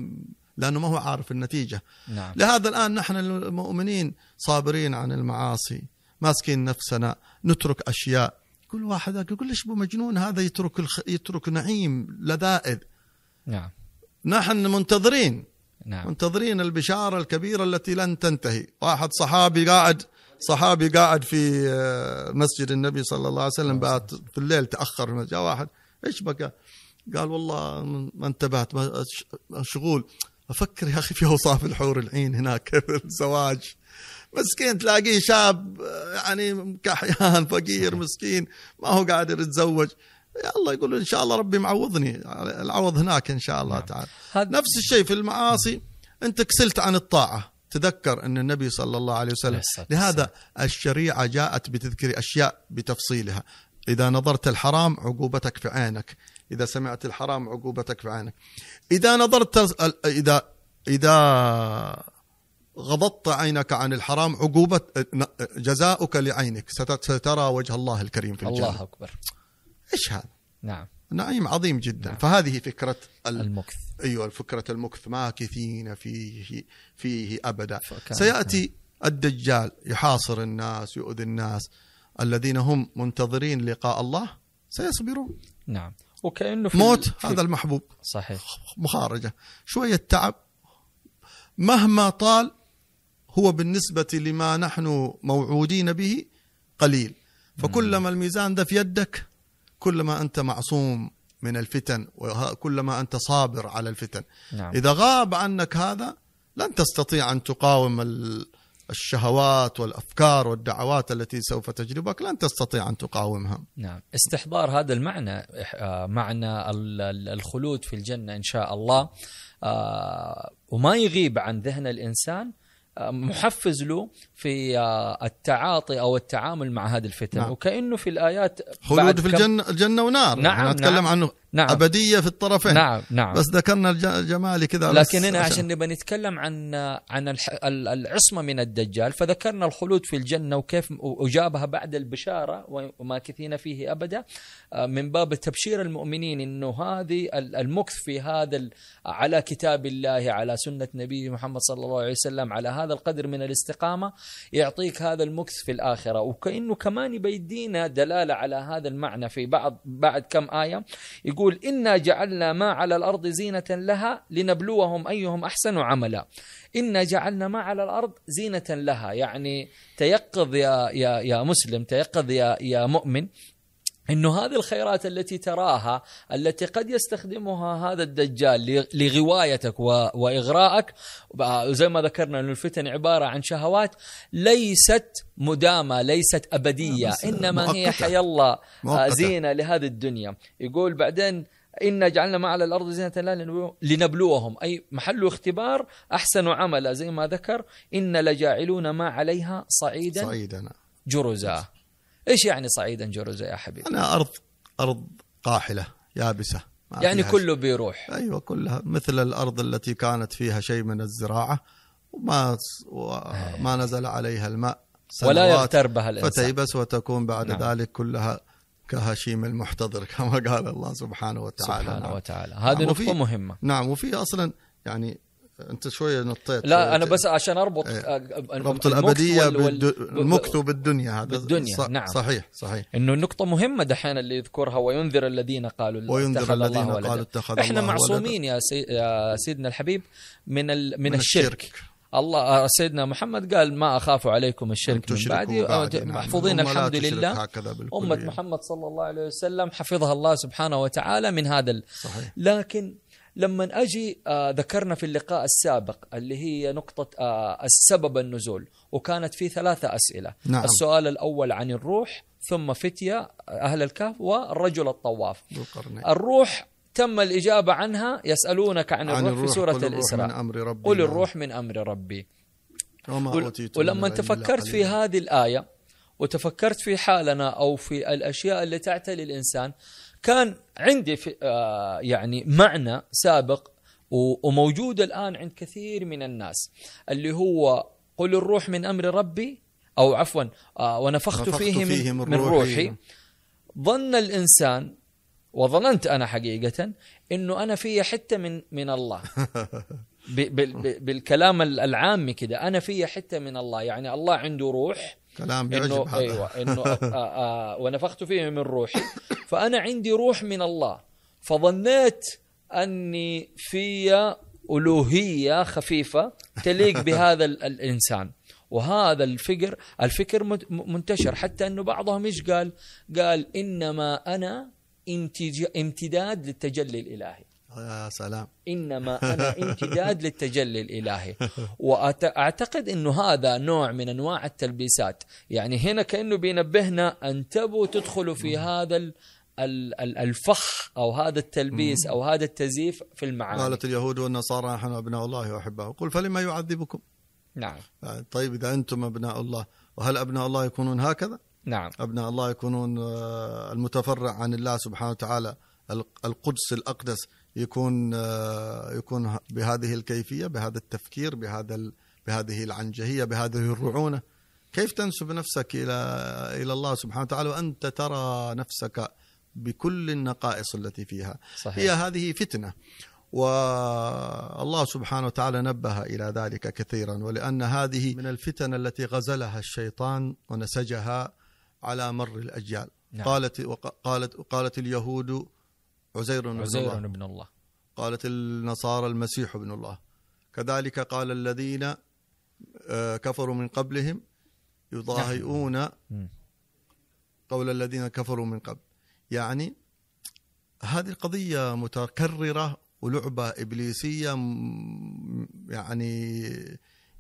لأنه ما هو عارف النتيجة. نعم. لهذا الآن نحن المؤمنين صابرين عن المعاصي ماسكين نفسنا نترك أشياء كل واحد يقول ليش مجنون هذا يترك الخ... يترك نعيم لذائذ. نعم. نحن منتظرين. نعم. منتظرين البشارة الكبيرة التي لن تنتهي. واحد صحابي قاعد صحابي قاعد في آه، مسجد النبي صلى الله عليه وسلم بات في الليل تأخر جاء واحد إيش بقى؟ قال والله ما انتبهت ما- شغول أفكر يا أخي في أوصاف الحور العين هناك في الزواج. مسكين تلاقيه شاب يعني كحيان فقير مسكين ما هو قادر يتزوج. الله يقول إن شاء الله ربي معوضني العوض هناك إن شاء الله نعم. تعالى. نفس الشيء في المعاصي. أنت كسلت عن الطاعة. تذكر أن النبي صلى الله عليه وسلم لهذا الشريعة جاءت بتذكر أشياء بتفصيلها. إذا نظرت الحرام عقوبتك في عينك. إذا سمعت الحرام عقوبتك في عينك. إذا نظرت إذا إذا غضضت عينك عن الحرام عقوبة جزاؤك لعينك. ست- سترى وجه الله الكريم في الجنة. الله أكبر. إيش هذا؟ نعم. نعيم عظيم جدا. نعم. فهذه فكرة ال... المكث. أيوه فكره المكث. ماكثين فيه فيه ابدا. فكان- سيأتي الدجال يحاصر الناس يؤذي الناس الذين هم منتظرين لقاء الله سيصبرون. نعم. وكأنه في موت في- هذا المحبوب. صحيح. مخارجة. شوية تعب. مهما طال هو بالنسبة لما نحن موعودين به قليل. فكلما الميزان ده في يدك كلما أنت معصوم من الفتن وكلما أنت صابر على الفتن. نعم. إذا غاب عنك هذا لن تستطيع أن تقاوم ال- الشهوات والأفكار والدعوات التي سوف تجلبك. لن تستطيع أن تقاومها. نعم. استحضار هذا المعنى آه، معنى ال- ال- الخلود في الجنة إن شاء الله. آه، وما يغيب عن ذهن الإنسان محفز له في آه، التعاطي أو التعامل مع هذه الفتن. نعم. وكأنه في الآيات خلود في الجنة, الجنة ونار. نعم، أنا أتكلم نعم. عنه. نعم. أبدية في الطرفين. نعم نعم. بس ذكرنا الج- الجمالي كذا لكن هنا عشان نبى نتكلم عن عن العصمة من الدجال. فذكرنا الخلود في الجنة وكيف أجابها بعد البشارة وماكثين فيه أبدا آه، من باب تبشير المؤمنين إنه هذه ال- المكث في هذا على كتاب الله على سنة نبيه محمد صلى الله عليه وسلم على هذا القدر من الاستقامة يعطيك هذا المكث في الآخرة. وكأنه كمان يبي يدينا دلالة على هذا المعنى في بعض بعد كم آية. يقول إنا جعلنا ما على الأرض زينة لها لنبلوهم أيهم أحسن عملا. إنا جعلنا ما على الأرض زينة لها. يعني تيقظ يا, يا, يا مسلم تيقظ يا, يا مؤمن إنه هذه الخيرات التي تراها التي قد يستخدمها هذا الدجال لغوايتك وإغراءك وزي ما ذكرنا إنه الفتن عبارة عن شهوات ليست مدامة ليست أبدية إنما هي. حي الله آه،. زينة لهذه الدنيا يقول بعدين إنا جعلنا ما على الأرض زينة لا لنبلو- لنبلوهم أي محل اختبار أحسن عملا زي ما ذكر إن لجاعلون ما عليها صعيدا صعيدنا جرزا إيش يعني صعيدا جرزا يا حبيبي؟ أنا أرض أرض قاحلة يابسة ما يعني كله بيروح. أيوة كلها مثل الأرض التي كانت فيها شيء من الزراعة وما وما نزل عليها الماء ولا يغتر بها الإنسان. فتيبس وتكون بعد نعم. ذلك كلها كهشيم المحتضر كما قال الله سبحانه وتعالى. سبحانه نعم. وتعالى. هذه نعم، نقطة مهمة. نعم وفي أصلا يعني أنت شوية نطيت لا شوية. بس عشان أربط إيه. ربط الأبدية. المكث بالدنيا هذا بالدنيا، ص... نعم. صحيح صحيح إنه النقطة مهمة دحين اللي يذكرها وينذر الذين قالوا وينذر الله الذين ولدا. قالوا اتخذ إحنا الله معصومين يا, سي... يا سيدنا الحبيب من ال... من, من الشرك. الشرك. الله آه، سيدنا محمد قال ما أخاف عليكم الشرك من بعدي آه، نعم. محفوظين لا الحمد لله بالكلية. أمة محمد صلى الله عليه وسلم حفظها الله سبحانه وتعالى من هذا ال... صحيح لكن لما أجي آه ذكرنا في اللقاء السابق اللي هي نقطة آه السبب النزول وكانت في ثلاثة أسئلة نعم. السؤال الأول عن الروح ثم فتية أهل الكهف والرجل الطواف. الروح تم الإجابة عنها يسألونك عن, عن الروح في الروح سورة قل الروح الإسراء من أمر ربي قل. الروح من أمر ربي وما ولما تفكرت في. هذه الآية وتفكرت في حالنا أو في الأشياء اللي تعتلي الإنسان كان عندي في آه يعني معنى سابق وموجود الآن عند كثير من الناس اللي هو قل الروح من أمر ربي أو عفوا آه ونفخت نفخت فيه, فيه من, من من روحي. روحي. ظن الإنسان وظننت أنا حقيقة أنه أنا في حتة من من الله. بالكلام العامي كده أنا في حتة من الله. يعني الله عنده روح كلام يعجب انه هذا. أيوه إنه ونفخت فيه من روحي. فأنا عندي روح من الله. فظنيت أني في ألوهية خفيفة تليق بهذا ال- الإنسان. وهذا الفكر الفكر منتشر. حتى إنه بعضهم إيش قال؟ قال إنما أنا امتداد للتجلي الإلهي. يا سلام. إنما أنا امتداد للتجلي الإلهي. واعتقد إنه هذا نوع من أنواع التلبيسات. يعني هنا كأنه بينبهنا انتبهوا تدخلوا في هذا ال- ال- ال- الفخ أو هذا التلبيس أو هذا التزييف في المعاني. قالت اليهود والنصارى نحن أبناء الله وأحباؤه. قل فلما يعذبكم؟ نعم. طيب إذا أنتم أبناء الله وهل أبناء الله يكونون هكذا؟ نعم. أبناء الله يكونون آه، المتفرع عن الله سبحانه وتعالى الق- القدس الأقدس. يكون آه، يكون بهذه الكيفية بهذا التفكير بهذا بهذه العنجهية بهذه الرعونة. كيف تنسب نفسك إلى إلى الله سبحانه وتعالى؟ وأنت ترى نفسك بكل النقائص التي فيها. صحيح. هي هذه فتنة. والله سبحانه وتعالى نبه إلى ذلك كثيرا. ولأن هذه من الفتن التي غزلها الشيطان ونسجها على مر الأجيال. نعم. قالت وق- قالت قالت اليهود عزير بن الله. عزير بن الله. قالت النصارى المسيح ابن الله. كذلك قال الذين آه، كفروا من قبلهم يضاهئون مم. قول الذين كفروا من قبل. يعني هذه القضية متكررة ولعبة إبليسية يعني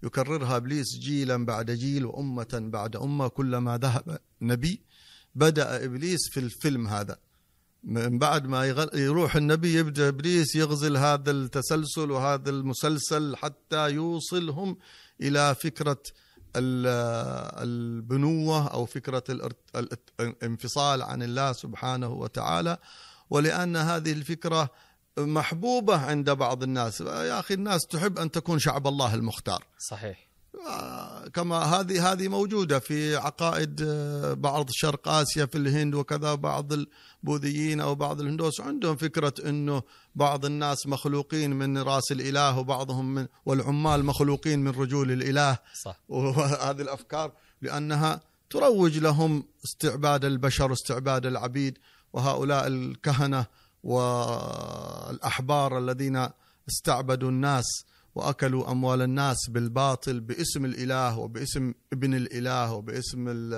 يكررها إبليس جيلا بعد جيل وأمة بعد أمة كلما ذهب نبي بدأ إبليس في الفيلم هذا. من بعد ما. يروح النبي يبدأ إبليس يغزل هذا التسلسل وهذا المسلسل حتى يوصلهم إلى فكرة ال- البنوة أو فكرة الإرت- الات- الانفصال عن الله سبحانه وتعالى. ولأن هذه الفكرة محبوبة عند بعض الناس. يا أخي الناس تحب أن تكون شعب الله المختار. صحيح. كما هذه هذه موجودة في عقائد آه، بعض شرق آسيا في الهند وكذا بعض البوذيين أو بعض الهندوس عندهم فكرة أنه بعض الناس مخلوقين من رأس الإله وبعضهم من والعمال مخلوقين من رجول الإله. صح. وهذه الأفكار لأنها تروج لهم استعباد البشر واستعباد العبيد وهؤلاء الكهنة والأحبار الذين استعبدوا الناس. وأكلوا أموال الناس بالباطل باسم الإله وباسم ابن الإله وباسم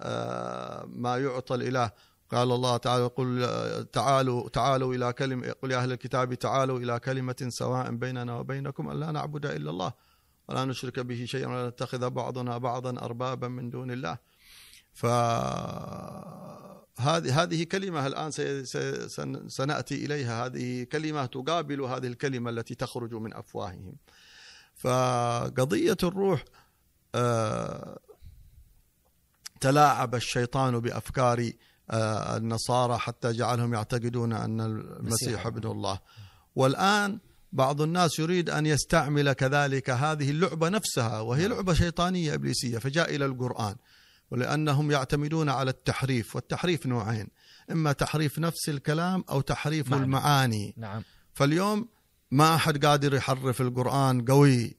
آه، ما يعطى الإله. قال الله تعالى قل تعالوا تعالوا إلى كلمة قل يا أهل الكتاب تعالوا إلى كلمة سواء بيننا وبينكم الا نعبد إلا الله ولا نشرك به شيئا ولا نتخذ بعضنا بعضا أربابا من دون الله. ف هذه هذه كلمة الآن سنأتي إليها. هذه كلمة تقابل هذه الكلمة التي تخرج من أفواههم. فقضية الروح آه، تلاعب الشيطان بأفكار آه، النصارى حتى جعلهم يعتقدون أن المسيح ابن الله. والآن بعض الناس يريد أن يستعمل كذلك هذه اللعبة نفسها وهي لعبة شيطانية إبليسية فجاء إلى القرآن. ولأنهم يعتمدون على التحريف والتحريف نوعين إما تحريف نفس الكلام أو تحريف معنى. المعاني. نعم. فاليوم ما أحد قادر يحرف القرآن قوي.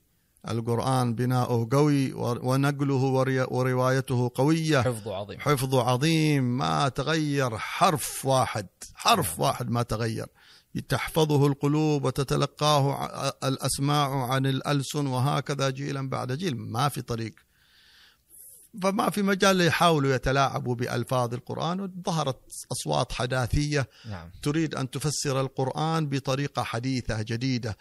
القرآن بناؤه قوي ونقله وروايته قوية. حفظه عظيم. حفظه عظيم. ما تغير حرف واحد. حرف واحد ما تغير. تحفظه القلوب وتتلقاه الأسماع عن الألسن وهكذا جيلا بعد جيل. ما في طريق. فما في مجال يحاولوا يتلاعبوا بألفاظ القرآن ظهرت أصوات حداثية. نعم. تريد أن تفسر القرآن بطريقة حديثة جديدة.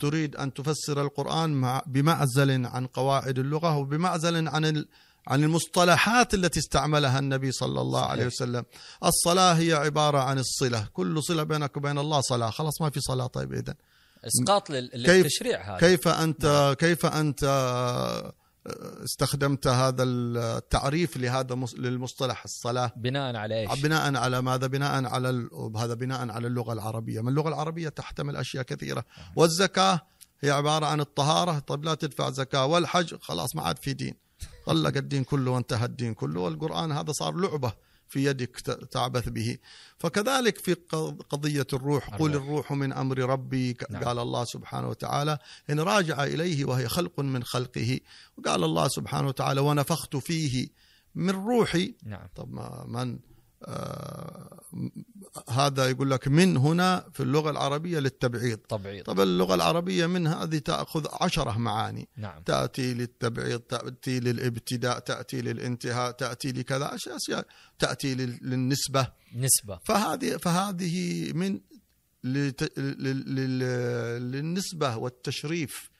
تريد أن تفسر القرآن مع بمعزل عن قواعد اللغة وبمعزل عن ال عن المصطلحات التي استعملها النبي صلى الله صحيح. عليه وسلم. الصلاة هي عبارة عن الصلة. كل صلة بينك وبين الله صلاة. خلاص ما في صلاة. طيب إذن. إسقاط للتشريع هذا. كيف أنت كيف أنت استخدمت هذا التعريف لهذا مص- للمصطلح الصلاة. بناء على إيش؟ بناء على ماذا؟ بناء على ال- هذا بناء على اللغة العربية. ما اللغة العربية تحتمل أشياء كثيرة. والزكاة هي عبارة عن الطهارة. طيب لا تدفع زكاة. والحج خلاص ما عاد في دين. طلق الدين كله وانتهى الدين كله. والقرآن هذا صار لعبة. في يدك تعبث به. فكذلك في قضية الروح. قل الروح. من أمر ربي. نعم. قال الله سبحانه وتعالى إن راجع إليه وهي خلق من خلقه. وقال الله سبحانه وتعالى ونفخت فيه من روحي. نعم. طب ما من هذا يقول لك من هنا في اللغة العربية للتبعيض. تبعيض. طب اللغة العربية من هذه تأخذ عشرة معاني. نعم. تأتي للتبعيض تأتي للإبتداء تأتي للانتهاء تأتي لكذا أشياء تأتي لل- للنسبة. نسبة. فهذه فهذه من لت- لل- لل- للنسبة والتشريف.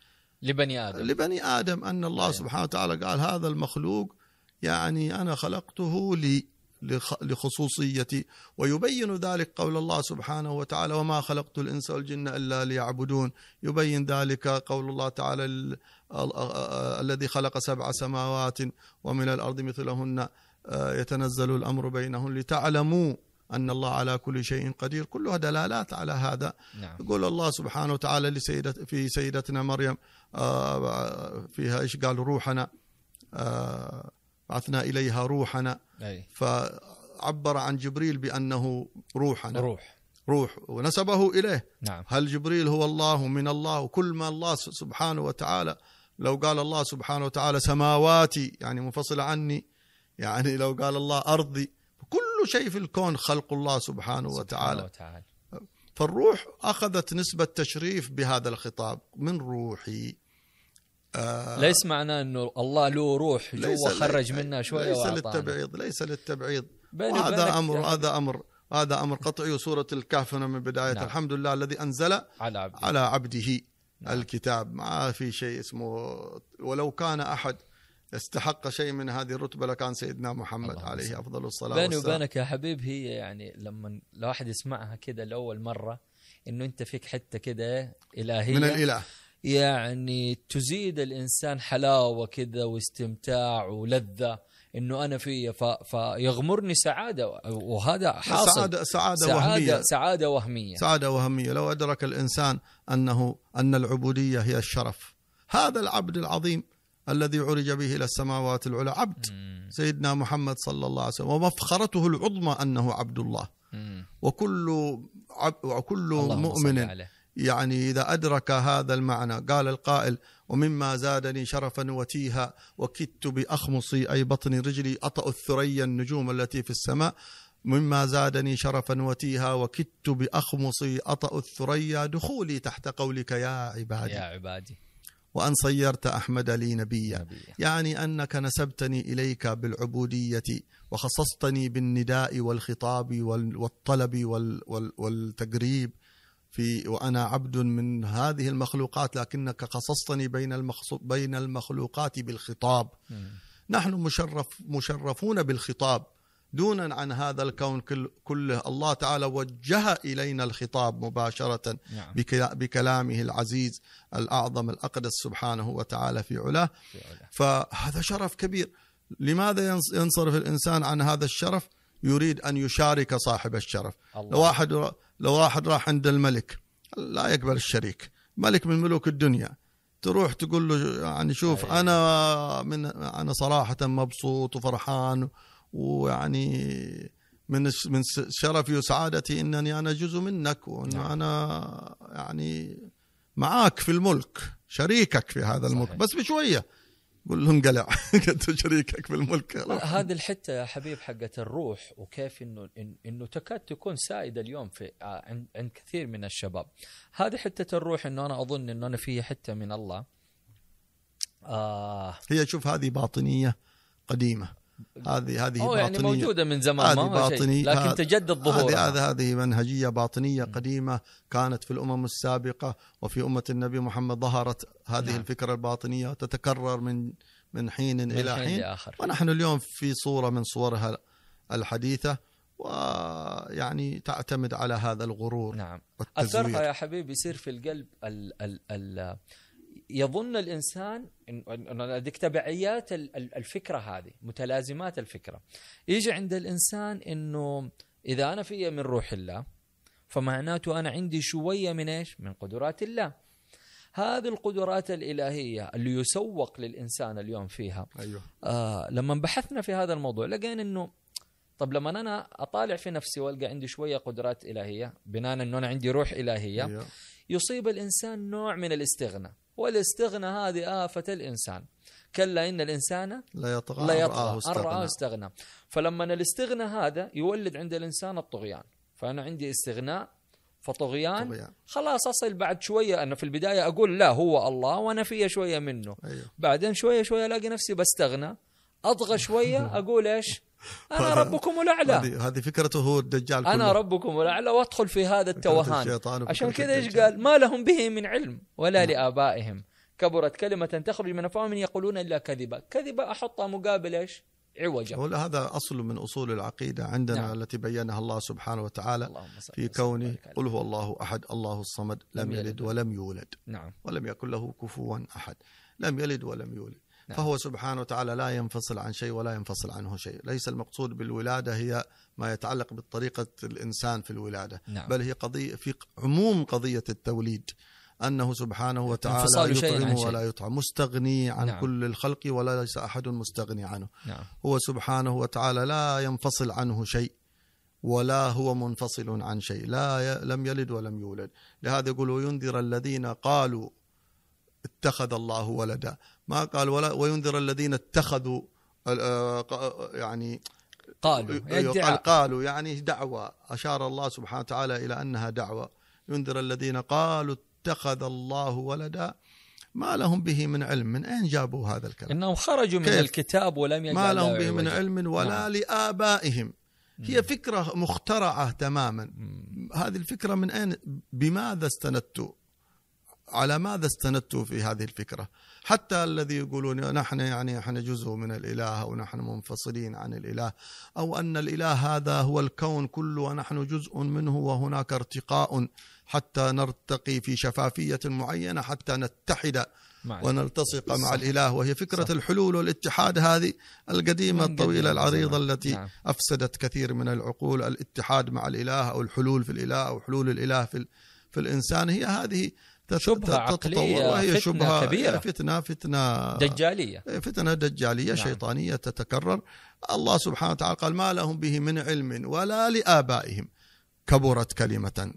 لبني آدم. لبني آدم أن الله أيوة. سبحانه وتعالى قال هذا المخلوق يعني أنا خلقته لي. لخصوصيتي ويبين ذلك قول الله سبحانه وتعالى وما خلقت الإنس والجن إلا ليعبدون. يبين ذلك قول الله تعالى ال- ال- ال- الذي خلق سبع سماوات ومن الأرض مثلهن آه، يتنزل الأمر بينهن لتعلموا أن الله على كل شيء قدير. كلها دلالات على هذا. نعم. يقول الله سبحانه وتعالى لسيدة في سيدتنا مريم آه، فيها إيش قال؟ روحنا آه، بعثنا إليها روحنا. أي. فعبر عن جبريل بأنه روحنا. روح. روح. ونسبه إليه. نعم. هل جبريل هو الله من الله؟ وكل ما الله سبحانه وتعالى لو قال الله سبحانه وتعالى سماواتي يعني منفصلة عني يعني لو قال الله أرضي كل شيء في الكون خلق الله سبحانه وتعالى. سبحانه وتعالى. فالروح أخذت نسبة تشريف بهذا الخطاب من روحي. آه ليس معناه إنه الله له روح جوا خرج منها شوية ليس. للتبعيض ليس للتبعيض بيني وهذا أمر يا هذا أمر هذا أمر قطعي وسورة الكهف من بداية نعم. الحمد لله الذي أنزل على عبد على عبده نعم. الكتاب ما في شيء اسمه ولو كان أحد يستحق شيء من هذه الرتبة لكان سيدنا محمد عليه صل. أفضل الصلاة بيني والسلام وبينك يا حبيب هي يعني لما الواحد يسمعها كده لأول مرة إنه أنت فيك حتة كده إلهية من الإله يعني تزيد الإنسان حلاوة كده واستمتاع ولذة إنه أنا فيه ف... فيغمرني سعادة وهذا حاصل سعادة, سعادة, سعاده وهمية سعادة وهمية سعادة وهمية لو أدرك الإنسان أنه أن العبودية هي الشرف هذا العبد العظيم الذي عرج به إلى السماوات العلى عبد. سيدنا محمد صلى الله عليه وسلم ومفخرته العظمى أنه عبد الله. وكل عب وكل مؤمن عليه. يعني إذا أدرك هذا المعنى قال القائل ومما زادني شرفا وتيها وكدت بأخمصي أي بطن رجلي أطأ الثريا النجوم التي في السماء. مما زادني شرفا وتيها وكدت بأخمصي أطأ الثريا. دخولي تحت قولك يا عبادي. يا عبادي. وأن صيرت أحمد لي نبيا. نبيا. يعني أنك نسبتني إليك بالعبودية وخصصتني بالنداء والخطاب وال- والطلب وال- وال- والتقريب. في وأنا عبد من هذه المخلوقات لكنك خصصتني بين بين المخلوقات بالخطاب. نحن مشرف مشرفون بالخطاب. دونا عن هذا الكون كل- كله. الله تعالى وجه إلينا الخطاب مباشرة نعم. بك- بكلامه العزيز الأعظم الأقدس سبحانه وتعالى في علاه. فهذا شرف كبير. لماذا ينص- ينصرف الإنسان عن هذا الشرف؟ يريد أن يشارك صاحب الشرف لو الله واحد لو واحد راح عند الملك لا يقبل الشريك ملك من ملوك الدنيا تروح تقول له يعني شوف أي. أنا من أنا صراحة مبسوط وفرحان ويعني من من شرفي وسعادتي إنني أنا جزء منك وإن نعم. أنا يعني معاك في الملك شريكك في هذا الملك صحيح. بس بشوية قول لهم قلع. كنت شريكك في الملك. هذه الحتة يا حبيب حقت الروح وكيف إنه إن- إنه تكاد تكون سائدة اليوم في آه، عند عند كثير من الشباب. هذه حتة الروح إنه أنا أظن إنه أنا في حتة من الله. آه. هي شوف هذه باطنية قديمة. هذه هذه باطنيه يعني موجودة من زمان هذه باطنية. لكن تجدد ظهورها. هذه هذه منهجية باطنية قديمة كانت في الأمم السابقة وفي أمة النبي محمد ظهرت هذه نعم. الفكرة الباطنية تتكرر من من حين من إلى حين, حين. لآخر. ونحن اليوم في صورة من صورها الحديثة ويعني تعتمد على هذا الغرور نعم. أثرها يا حبيبي يصير في القلب ال ال ال يظن الإنسان ان هذيك تبعيات الفكرة هذه متلازمات الفكرة. يجي عند الإنسان إنه إذا أنا في من روح الله فمعناته أنا عندي شوية من إيش؟ من قدرات الله. هذه القدرات الإلهية اللي يسوق للإنسان اليوم فيها. أيوه. آه لما بحثنا في هذا الموضوع لقينا إنه طب لما أنا أطالع في نفسي وألقى عندي شوية قدرات إلهية بناء إنه أنا عندي روح إلهية أيوه. يصيب الإنسان نوع من الاستغناء. والاستغنى هذه آفة الإنسان. كلا إن الإنسان لا يطغى لا يطغى أن رآه استغنى. فلما الاستغنى هذا يولد عند الإنسان الطغيان. فأنا عندي استغناء فطغيان. طغيان. خلاص أصل بعد شوية أنا في البداية أقول لا هو الله وأنا في شوية منه. أيوه. بعدين شوية شوية ألاقي نفسي بستغنى. أطغى شوية أقول إيش؟ أنا ربكم الأعلى. هذه فكرته هو الدجال أنا ربكم الأعلى وادخل في هذا التوهان. عشان كذا إيش قال؟ ما لهم به من علم ولا نعم. لآبائهم. كبرت كلمة تخرج من أفواههم يقولون إلا كذبا. كذبا أحطها مقابل إيش؟ عوجا هذا أصل من أصول العقيدة عندنا نعم. التي بينها الله سبحانه وتعالى في كونه قل هو الله أحد الله الصمد لم يلد ولم يولد. نعم. ولم يكن له كفوا أحد. لم يلد ولم يولد. نعم. فهو سبحانه وتعالى لا ينفصل عن شيء ولا ينفصل عنه شيء ليس المقصود بالولادة هي ما يتعلق بطريقة الإنسان في الولادة نعم. بل هي قضية في عموم قضية التوليد أنه سبحانه وتعالى يطعم ولا يطعم مستغني عن نعم. كل الخلق ولا ليس أحد مستغني عنه نعم. هو سبحانه وتعالى لا ينفصل عنه شيء ولا هو منفصل عن شيء لا ي... لم يلد ولم يولد لهذا يقول وينذر الذين قالوا اتخذ الله ولدا ما قال ولا وينذر الذين اتخذوا آه، يعني قالوا قال قالوا يعني دعوة. أشار الله سبحانه وتعالى إلى أنها دعوة. ينذر الذين قالوا اتخذ الله ولدا ما لهم به من علم. من أين جابوا هذا الكلام؟ إنهم خرجوا من الكتاب ولم يجعل ما لهم به من علم ولا نعم. لآبائهم. هي فكرة مخترعة تماما. هذه الفكرة من أين؟ بماذا استندتوا؟ على ماذا استندتوا في هذه الفكرة؟ حتى الذي يقولون نحن يعني إحنا جزء من الإله أو نحن منفصلين عن الإله أو أن الإله هذا هو الكون كله ونحن جزء منه وهناك ارتقاء حتى نرتقي في شفافية معينة حتى نتحد ونلتصق مع صح. الإله وهي فكرة صح. الحلول والاتحاد هذه القديمة الطويلة العريضة التي نعم. أفسدت كثير من العقول الاتحاد مع الإله أو الحلول في الإله أو حلول الإله في, في الإنسان هي هذه شبهة عقلية وهي فتنة شبهة كبيرة. فتنة فتنة دجالية. فتنة دجالية نعم. شيطانية تتكرر. الله سبحانه وتعالى قال ما لهم به من علم ولا لآبائهم. كبرت كلمة.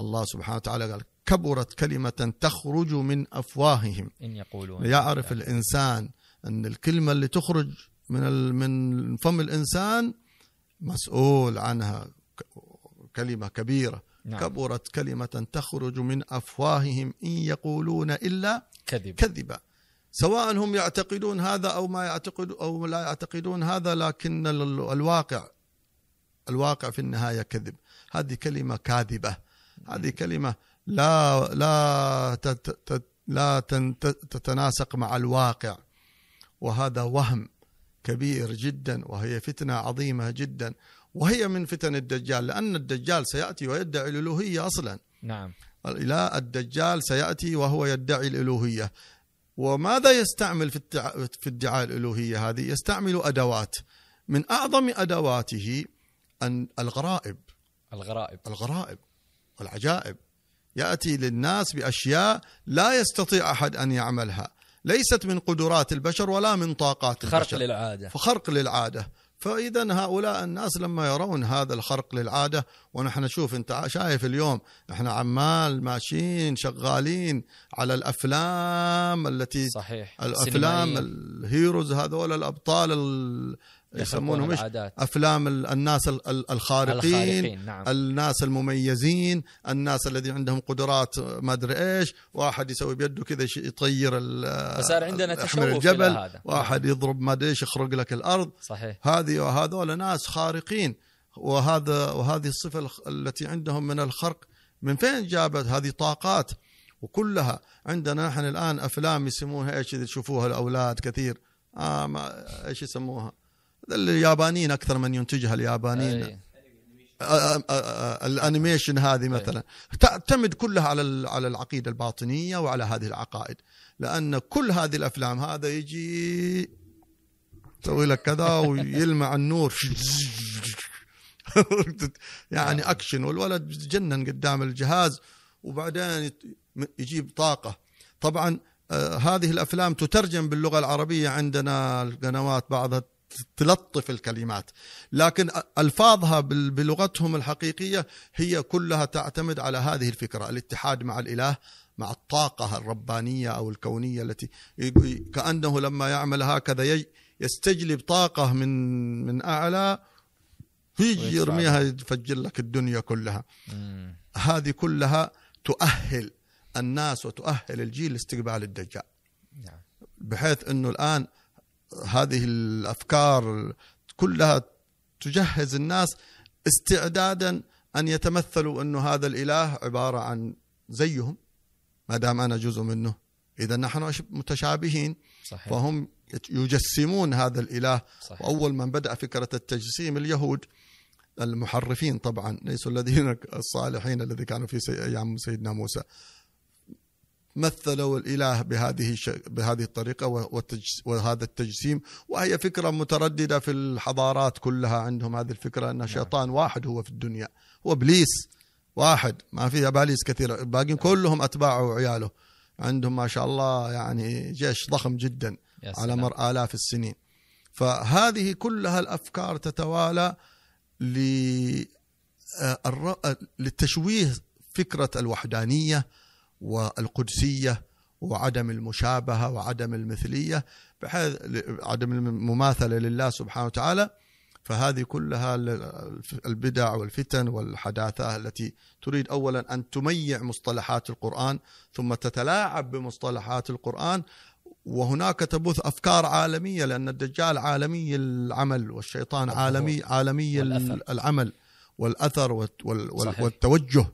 الله سبحانه وتعالى قال كبرت كلمة تخرج من أفواههم. إن يقولون. يعرف الإنسان أن الكلمة اللي تخرج من من فم الإنسان مسؤول عنها كلمة كبيرة. نعم. كبرت كلمة تخرج من أفواههم إن يقولون إلا كذب. كذبا. سواء هم يعتقدون هذا أو ما يعتقد أو لا يعتقدون هذا لكن الواقع الواقع في النهاية كذب. هذه كلمة كاذبة. هذه كلمة لا لا تت لا تتناسق مع الواقع. وهذا وهم كبير جدا وهي فتنة عظيمة جدا. وهي من فتن الدجال لأن الدجال سيأتي ويدعي الألوهية أصلا. نعم. لا الدجال سيأتي وهو يدعي الألوهية. وماذا يستعمل في في ادعاء الألوهية هذه؟ يستعمل أدوات. من أعظم أدواته أن الغرائب. الغرائب. الغرائب والعجائب. يأتي للناس بأشياء لا يستطيع أحد أن يعملها. ليست من قدرات البشر ولا من طاقات البشر. خرق للعادة. فخرق للعادة. فإذا هؤلاء الناس لما يرون هذا الخرق للعادة ونحن نشوف أنت شايف اليوم إحنا عمال ماشيين شغالين على الأفلام التي صحيح. الأفلام الهيروز هذول الأبطال يسمونهم إيش؟ أفلام الناس الخارقين, الخارقين نعم. الناس المميزين الناس الذين عندهم قدرات ما أدري إيش واحد يسوي بيده كذا يطير فصار عندنا تشوف الجبل هذا. واحد يضرب ما أدري إيش يخرق لك الأرض. صحيح. هذه وهذول ناس خارقين. وهذا وهذه الصفة التي عندهم من الخرق. من فين جابت هذه طاقات؟ وكلها عندنا نحن الآن أفلام يسموها إيش؟ تشوفوها الأولاد كثير. آه ما إيش يسموها؟ اليابانيين أكثر من ينتجها اليابانيين. أي. آه، آه، آه، ال animation هذه مثلا. تعتمد كلها على على العقيدة الباطنية وعلى هذه العقائد. لأن كل هذه الأفلام هذا يجي يسوي لك كذا ويلمع النور. يعني أكشن والولد جنن قدام الجهاز وبعدين يجيب طاقة. طبعا هذه الأفلام تترجم باللغة العربية عندنا القنوات بعضها تلطف الكلمات لكن ألفاظها بلغتهم الحقيقية هي كلها تعتمد على هذه الفكرة الاتحاد مع الإله مع الطاقة الربانية أو الكونية التي كأنه لما يعمل هكذا يستجلب طاقة من من أعلى يجي يرميها يفجر لك الدنيا كلها مم. هذه كلها تؤهل الناس وتؤهل الجيل لاستقبال الدجال نعم. بحيث إنه الآن هذه الأفكار كلها تجهز الناس استعدادا أن يتمثلوا انه هذا الإله عبارة عن زيهم ما دام أنا جزء منه إذا نحن متشابهين صحيح. فهم يجسمون هذا الإله صحيح. وأول من بدأ فكرة التجسيم اليهود المحرفين طبعا ليسوا الذين الصالحين الذي كانوا في أيام سيدنا موسى مثلوا الإله بهذه بهذه الطريقة وهذا التجسيم. وهي فكرة مترددة في الحضارات كلها عندهم هذه الفكرة أن نعم. شيطان واحد هو في الدنيا. هو إبليس واحد ما في اباليس كثيره الباقيين نعم. كلهم اتباعه وعياله عندهم ما شاء الله يعني جيش ضخم جدا على مر آلاف السنين. فهذه كلها الأفكار تتوالى آه، للتشويه فكرة الوحدانية والقدسية وعدم المشابهة وعدم المثلية بحيث عدم المماثلة لله سبحانه وتعالى. فهذه كلها البدع والفتن والحداثة التي تريد اولا أن تميع مصطلحات القرآن ثم تتلاعب بمصطلحات القرآن. وهناك تبث أفكار عالمية لأن الدجال عالمي العمل والشيطان عالمي عالمي والأثر. العمل والأثر والتوجه.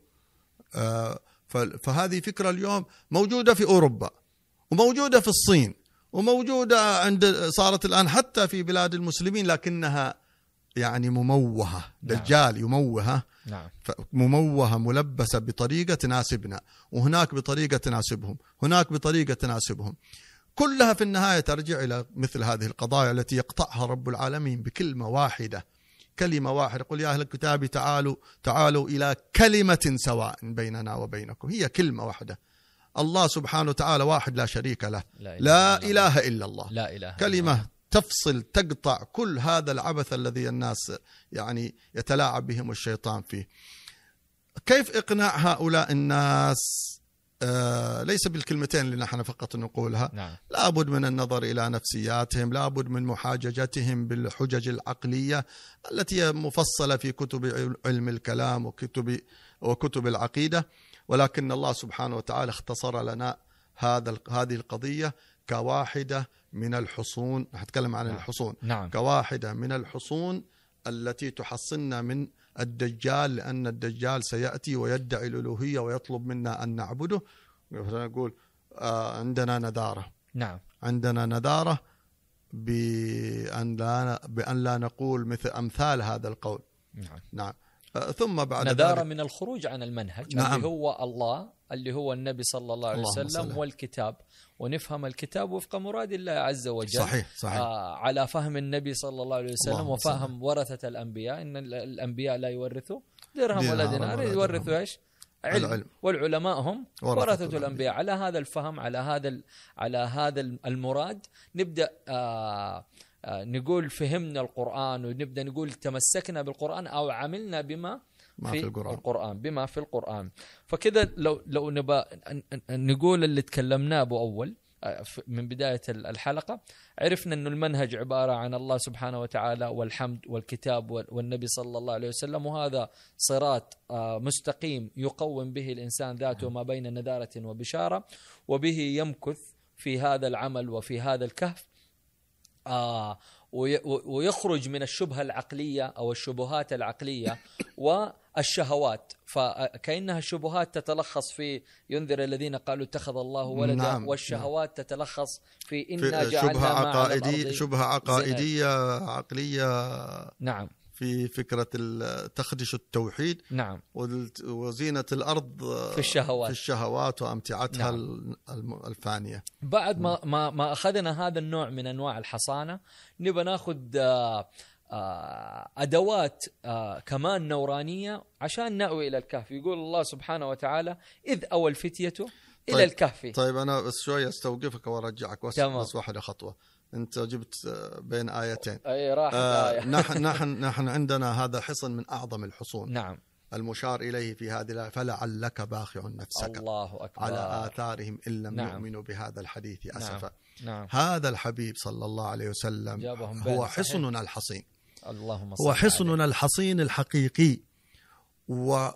آه فهذه فكرة اليوم موجودة في أوروبا وموجودة في الصين وموجودة عند صارت الآن حتى في بلاد المسلمين لكنها يعني مموهة نعم. دجال يموه نعم. مموهة ملبسة بطريقة تناسبنا وهناك بطريقة تناسبهم هناك بطريقة تناسبهم كلها في النهاية ترجع إلى مثل هذه القضايا التي يقطعها رب العالمين بكلمة واحدة كلمة واحدة. قل يا أهل الكتاب تعالوا تعالوا إلى كلمة سواء بيننا وبينكم. هي كلمة واحدة. الله سبحانه وتعالى واحد لا شريك له. لا إله, لا إله إلا الله. لا إله كلمة الله. تفصل تقطع كل هذا العبث الذي الناس يعني يتلاعب بهم الشيطان فيه. كيف إقناع هؤلاء الناس؟ ليس بالكلمتين اللي نحن فقط نقولها نعم. لابد من النظر إلى نفسياتهم لابد من محاججتهم بالحجج العقلية التي هي مفصلة في كتب علم الكلام وكتب وكتب العقيدة ولكن الله سبحانه وتعالى اختصر لنا هذا هذه القضية كواحدة من الحصون نتكلم عن نعم. الحصون نعم. كواحدة من الحصون التي تحصننا من الدجال لأن الدجال سيأتي ويدعي الألوهية ويطلب منا أن نعبده. نقول آه عندنا نذارة. نعم. عندنا نذارة بأن لا بأن لا نقول مثل أمثال هذا القول. نعم. نعم. آه ثم بعد نذارة ذلك من الخروج عن المنهج نعم. اللي هو الله اللي هو النبي صلى الله عليه وسلم والكتاب. ونفهم الكتاب وفق مراد الله عز وجل. صحيح صحيح. آه على فهم النبي صلى الله عليه وسلم وفهم صحيح. ورثة الأنبياء. إن الأنبياء لا يورثوا درهم ولا دينار يورثوا إيش؟ علم, العلم. والعلماء هم ورثة الأنبياء. على هذا الفهم على هذا على هذا المراد نبدأ آه آه نقول فهمنا القرآن ونبدأ نقول تمسكنا بالقرآن أو عملنا بما ما في, في القرآن. القرآن بما في القرآن فكذا لو لو نبى نقول اللي تكلمناه أبو أول من بداية الحلقة عرفنا إنه المنهج عبارة عن الله سبحانه وتعالى والحمد والكتاب والنبي صلى الله عليه وسلم وهذا صراط مستقيم يقوم به الإنسان ذاته ما بين نذارة وبشارة وبه يمكث في هذا العمل وفي هذا الكهف آه ويخرج من الشبهة العقلية أو الشبهات العقلية والشهوات. فكأنها الشبهات تتلخص في ينذر الذين قالوا اتخذ الله ولدا نعم والشهوات نعم. تتلخص في إنا جعلنا شبهة عقائديه شبهة عقائدية عقلية. نعم. في فكرة تخدش التوحيد نعم. وزينة الأرض في الشهوات. في الشهوات وأمتعتها نعم. الفانية. بعد ما ما ما أخذنا هذا النوع من أنواع الحصانة نبغى ناخذ آه، آه، أدوات آه، كمان نورانية عشان نأوي إلى الكهف. يقول الله سبحانه وتعالى إذ أوى الفتية إلى طيب الكهف. طيب أنا بس شوية أستوقفك وأرجعك بس, بس واحدة خطوة. انت جبت بين آيتين أي راحت آه. نحن نحن نحن عندنا هذا حصن من أعظم الحصون نعم المشار إليه في هذه فلعلك باخع نفسك الله أكبر على آثارهم إن لم نعم. يؤمنوا بهذا الحديث. اسفا نعم. نعم. هذا الحبيب صلى الله عليه وسلم هو حصننا الحصين اللهم صل هو حصننا الحصين الحقيقي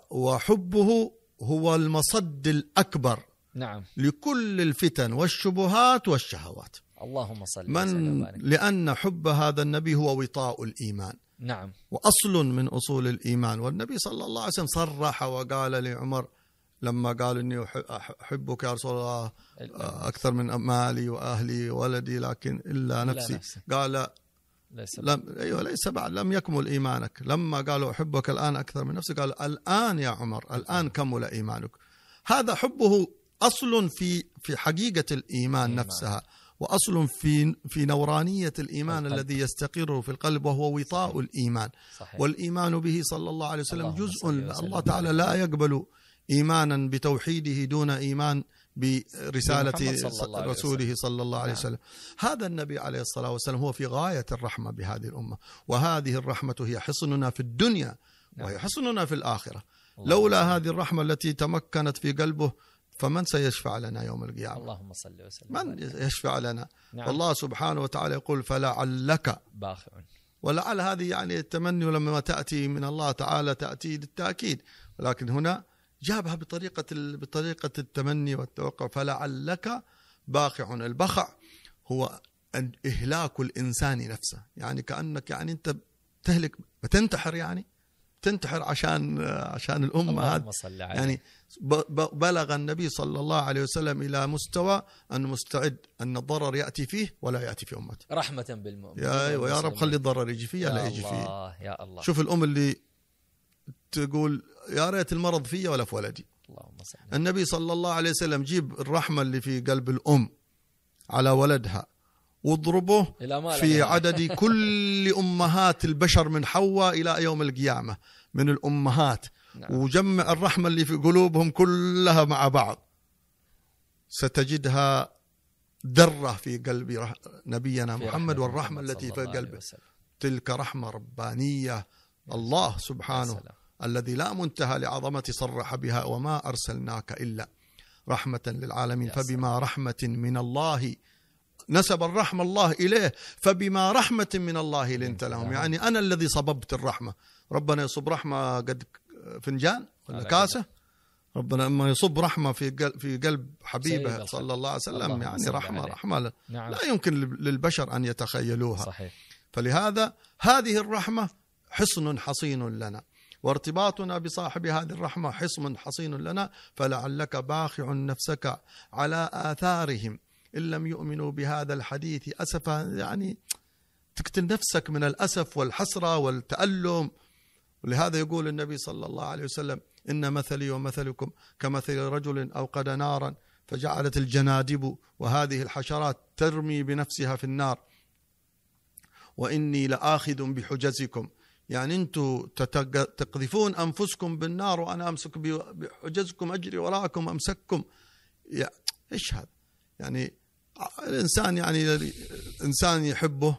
وحبه هو المصد الأكبر نعم لكل الفتن والشبهات والشهوات اللهم صل من لأن حب هذا النبي هو وطاء الإيمان. نعم. وأصل من أصول الإيمان. والنبي صلى الله عليه وسلم صرح وقال لعمر لما قال إني أحبك يا رسول الله أكثر من مالي وأهلي وولدي لكن إلا نفسي. نفسي. قال ليس لم أيوه ليس بعد لم يكمل إيمانك. لما قالوا أحبك الآن أكثر من نفسي قال الآن يا عمر الآن كمل إيمانك. هذا حبه أصل في في حقيقة الإيمان. نفسها. وأصل في في نورانية الإيمان القلب. الذي يستقر في القلب وهو وطاء صحيح. الإيمان صحيح. والإيمان به صلى الله عليه وسلم جزء الله تعالى لا يقبل إيمانا بتوحيده دون إيمان برسالة صلى رسوله صلى الله عليه نعم. وسلم هذا النبي عليه الصلاة والسلام هو في غاية الرحمة بهذه الأمة وهذه الرحمة هي حصننا في الدنيا نعم. وهي حصننا في الآخرة لولا هذه الرحمة التي تمكنت في قلبه فمن سيشفع لنا يوم القيامة؟ اللهم صل وسلم من يشفع لنا؟ نعم. والله سبحانه وتعالى يقول فلعلك. باخع. ولعل هذه يعني التمني لما تأتي من الله تعالى تأتي للتأكيد. ولكن هنا جابها بطريقة بطريقة التمني والتوقع. فلعلك باخع. البخع هو إهلاك الإنسان نفسه. يعني كأنك يعني أنت تهلك بتنتحر يعني. تنتحر عشان عشان الأمة هذه. يعني بلغ النبي صلى الله عليه وسلم إلى مستوى انه مستعد أن الضرر يأتي فيه ولا يأتي في أمته. رحمة بالمؤمن يا أيوه يا رب خلي الضرر يجي فيه لا يجي فيه. يا الله. شوف الأم اللي تقول يا ريت المرض في ولا في ولدي. اللهم صل النبي صلى الله عليه وسلم جيب الرحمة اللي في قلب الأم على ولدها. واضربه في عدد كل أمهات البشر من حواء إلى يوم القيامة من الأمهات. نعم. وجمع الرحمة اللي في قلوبهم كلها مع بعض. ستجدها درة في قلب نبينا في محمد والرحمة التي في قلبه. تلك رحمة ربانية. الله سبحانه الذي لا منتهى لعظمة صرح بها وما أرسلناك إلا رحمة للعالمين. فبما رحمة من الله نسب الرحمة الله إليه فبما رحمة من الله لنت لهم. يعني أنا الذي صببت الرحمة. ربنا يصب رحمة قد فنجان ولا كاسة؟ ربنا لما يصب رحمة في في قلب حبيبه صلى الله عليه وسلم يعني رحمة رحمة. نعم. لا يمكن للبشر أن يتخيلوها. صحيح. فلهذا هذه الرحمة حصن حصين لنا وارتباطنا بصاحب هذه الرحمة حصن حصين لنا فلعلك باخع نفسك على آثارهم. إن لم يؤمنوا بهذا الحديث أسفا يعني تقتل نفسك من الأسف والحسرة والتألم. ولهذا يقول النبي صلى الله عليه وسلم إن مثلي ومثلكم كمثل رجل أوقد نارا فجعلت الجنادب وهذه الحشرات ترمي بنفسها في النار. وإني لآخذ بحجزكم. يعني أنتم تقذفون أنفسكم بالنار وأنا أمسك بحجزكم أجري وراءكم أمسككم. يا إيش هذا؟ يعني الإنسان يعني انسان يحبه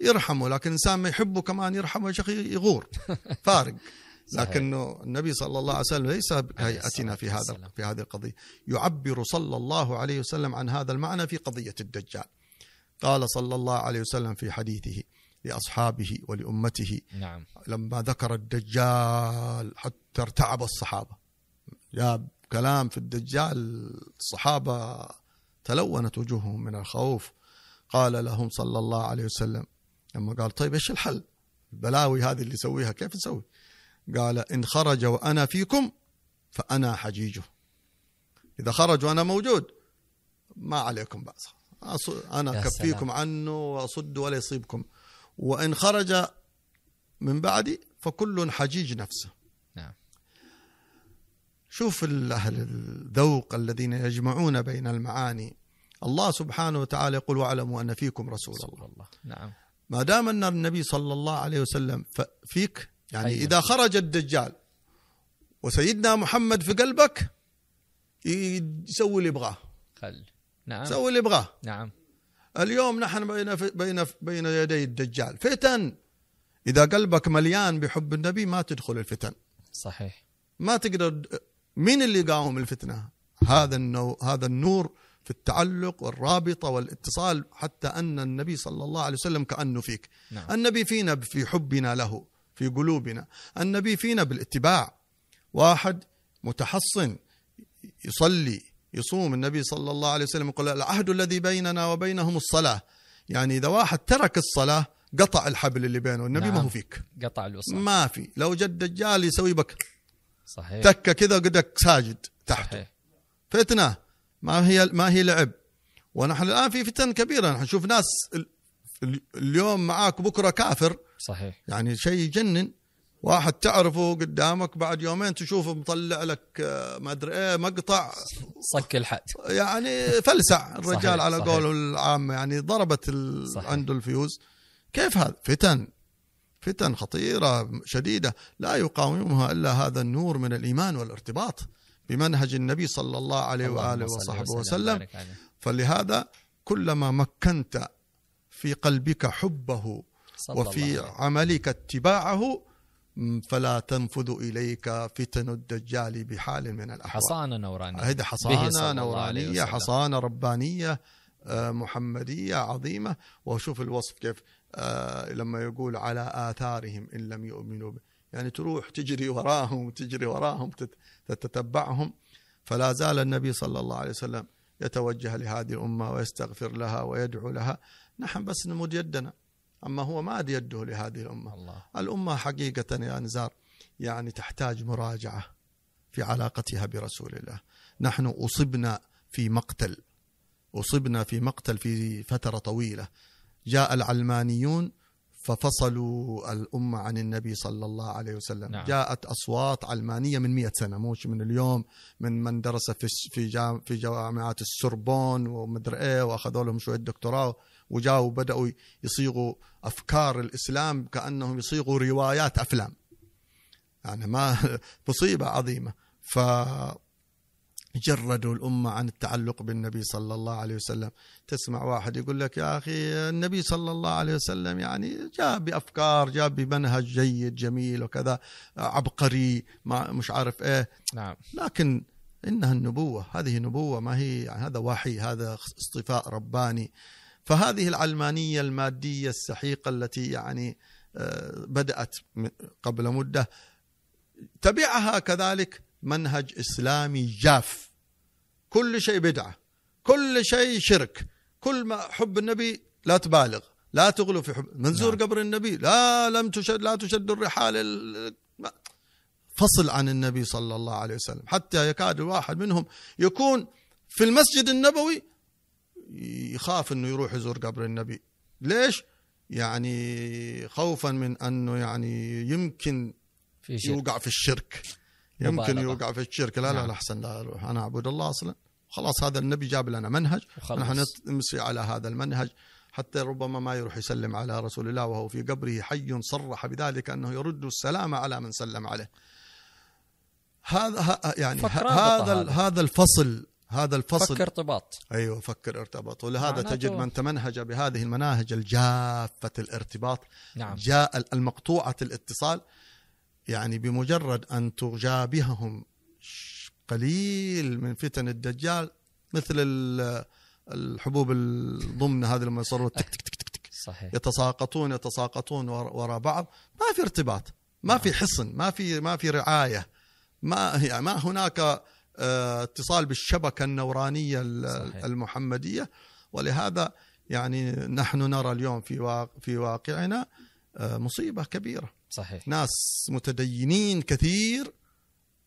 يرحمه لكن انسان ما يحبه كمان يرحمه يا شيخ يغور فارق. لكنه النبي صلى الله عليه وسلم ليس كهيئتنا في هذا في هذه القضية. يعبر صلى الله عليه وسلم عن هذا المعنى في قضية الدجال. قال صلى الله عليه وسلم في حديثه لأصحابه ولأمته نعم. لما ذكر الدجال حتى ارتعب الصحابة. يا كلام في الدجال الصحابة تلونت وجوههم من الخوف قال لهم صلى الله عليه وسلم لما قال طيب إيش الحل؟ البلاوي هذه اللي يسويها كيف نسوي؟ قال إن خرج وأنا فيكم فأنا حجيجه. إذا خرج وأنا موجود ما عليكم بأس أنا أكفيكم عنه وأصد ولا يصيبكم وإن خرج من بعدي فكل حجيج نفسه. شوف أهل الذوق الذين يجمعون بين المعاني. الله سبحانه وتعالى يقول واعلموا أن فيكم رسول الله, الله. نعم. ما دام أن النبي صلى الله عليه وسلم فيك يعني حيث. إذا خرج الدجال وسيدنا محمد في قلبك يسوي اللي يبغاه. خل نعم. يسوي اللي يبغاه. نعم. اليوم نحن بين بين بين يدي الدجال. فتن. إذا قلبك مليان بحب النبي ما تدخل الفتن. صحيح. ما تقدر مين اللي يقاوم الفتنة؟ هذا النو... هذا النور في التعلق والرابطة والاتصال حتى أن النبي صلى الله عليه وسلم كأنه فيك. نعم. النبي فينا في حبنا له في قلوبنا. النبي فينا بالاتباع. واحد متحصن يصلي يصوم. النبي صلى الله عليه وسلم يقول العهد الذي بيننا وبينهم الصلاة. يعني إذا واحد ترك الصلاة قطع الحبل اللي بينه. النبي نعم. ما هو فيك. قطع الوصل ما في. لو جد دجال يسوي بك. صحيح. تكة كذا قدك ساجد تحته صحيح. فتنة. ما هي ما هي لعب. ونحن الآن في فتن كبيرة. نحن نشوف ناس اليوم معاك بكرة كافر. صحيح. يعني شيء يجنن. واحد تعرفه قدامك بعد يومين تشوفه مطلع لك آه، ما أدري إيه مقطع. صك الحد. يعني فلسع الرجال صحيح. على قوله العامه يعني ضربت عنده الفيوز. كيف هذا؟ فتن. فتن خطيرة شديدة لا يقاومها إلا هذا النور من الإيمان والارتباط بمنهج النبي صلى الله عليه وآله وصحبه وسلم فلهذا كلما مكنت في قلبك حبه وفي عملك اتباعه فلا تنفذ إليك فتن الدجال بحال من الأحوال. حصانه نورانيه هذه حصانه نورانية حصانه ربانية آه، محمدية عظيمة. وشوف الوصف كيف لما يقول على آثارهم إن لم يؤمنوا به يعني تروح تجري وراهم تجري وراهم تتتبعهم. فلا زال النبي صلى الله عليه وسلم يتوجه لهذه الأمة ويستغفر لها ويدعو لها. نحن بس نمد يدنا. أما هو ما أد يده لهذه الأمة. الله. الأمة حقيقة يا نزار يعني تحتاج مراجعة في علاقتها برسول الله. نحن أصبنا في مقتل. أصبنا في مقتل في فترة طويلة. جاء العلمانيون ففصلوا الأمة عن النبي صلى الله عليه وسلم. نعم. جاءت أصوات علمانية من مئة سنة مش من اليوم من من درس في في جام في جامعات السربون ومدري إيه وأخذوا لهم شوية دكتوراه وجاوا وبداوا يصيغوا أفكار الإسلام كأنهم يصيغوا روايات أفلام. يعني ما مصيبة عظيمة. ف جردوا الأمة عن التعلق بالنبي صلى الله عليه وسلم. تسمع واحد يقول لك يا أخي النبي صلى الله عليه وسلم يعني جاء بأفكار جاء بمنهج جيد جميل وكذا عبقري ما مش عارف إيه. نعم. لكن إنها النبوة هذه نبوة ما هي يعني هذا وحي هذا اصطفاء رباني. فهذه العلمانية المادية السحيقة التي يعني آه، بدأت قبل مدة تبعها كذلك منهج إسلامي جاف. كل شيء بدعة كل شيء شرك كل ما حب النبي لا تبالغ لا تغلو في حب منزور نعم. قبر النبي لا لم تشد لا تشد الرحال فصل عن النبي صلى الله عليه وسلم حتى يكاد الواحد منهم يكون في المسجد النبوي يخاف إنه يروح يزور قبر النبي ليش يعني خوفا من أنه يعني يمكن في شرك. يوقع في الشرك يمكن يوقع في الشرك لا لا نعم. لا أحسن لا أروح أنا أعبد الله أصلا خلاص هذا النبي جاب لنا منهج نحن نمشي على هذا المنهج حتى ربما ما يروح يسلم على رسول الله وهو في قبره حي صرح بذلك أنه يرد السلام على من سلم عليه. هذا يعني هذا هذا الفصل هذا الفصل. فكر ارتباط. أيوه فكر ارتباط. ولهذا تجد من تمنهج بهذه المناهج الجافة الارتباط نعم. جاء المقطوعة الإتصال يعني بمجرد أن تجابههم قليل من فتن الدجال مثل الحبوب الضمن هذه لما يصيروا تك تك تك تك, تك صحيح. يتساقطون يتساقطون وراء بعض ما في ارتباط ما في نعم. حصن ما في ما في رعاية ما يعني ما هناك آه، اتصال بالشبكة النورانية صحيح. المحمدية ولهذا يعني نحن نرى اليوم في في واقعنا آه، مصيبة كبيرة صحيح ناس متدينين كثير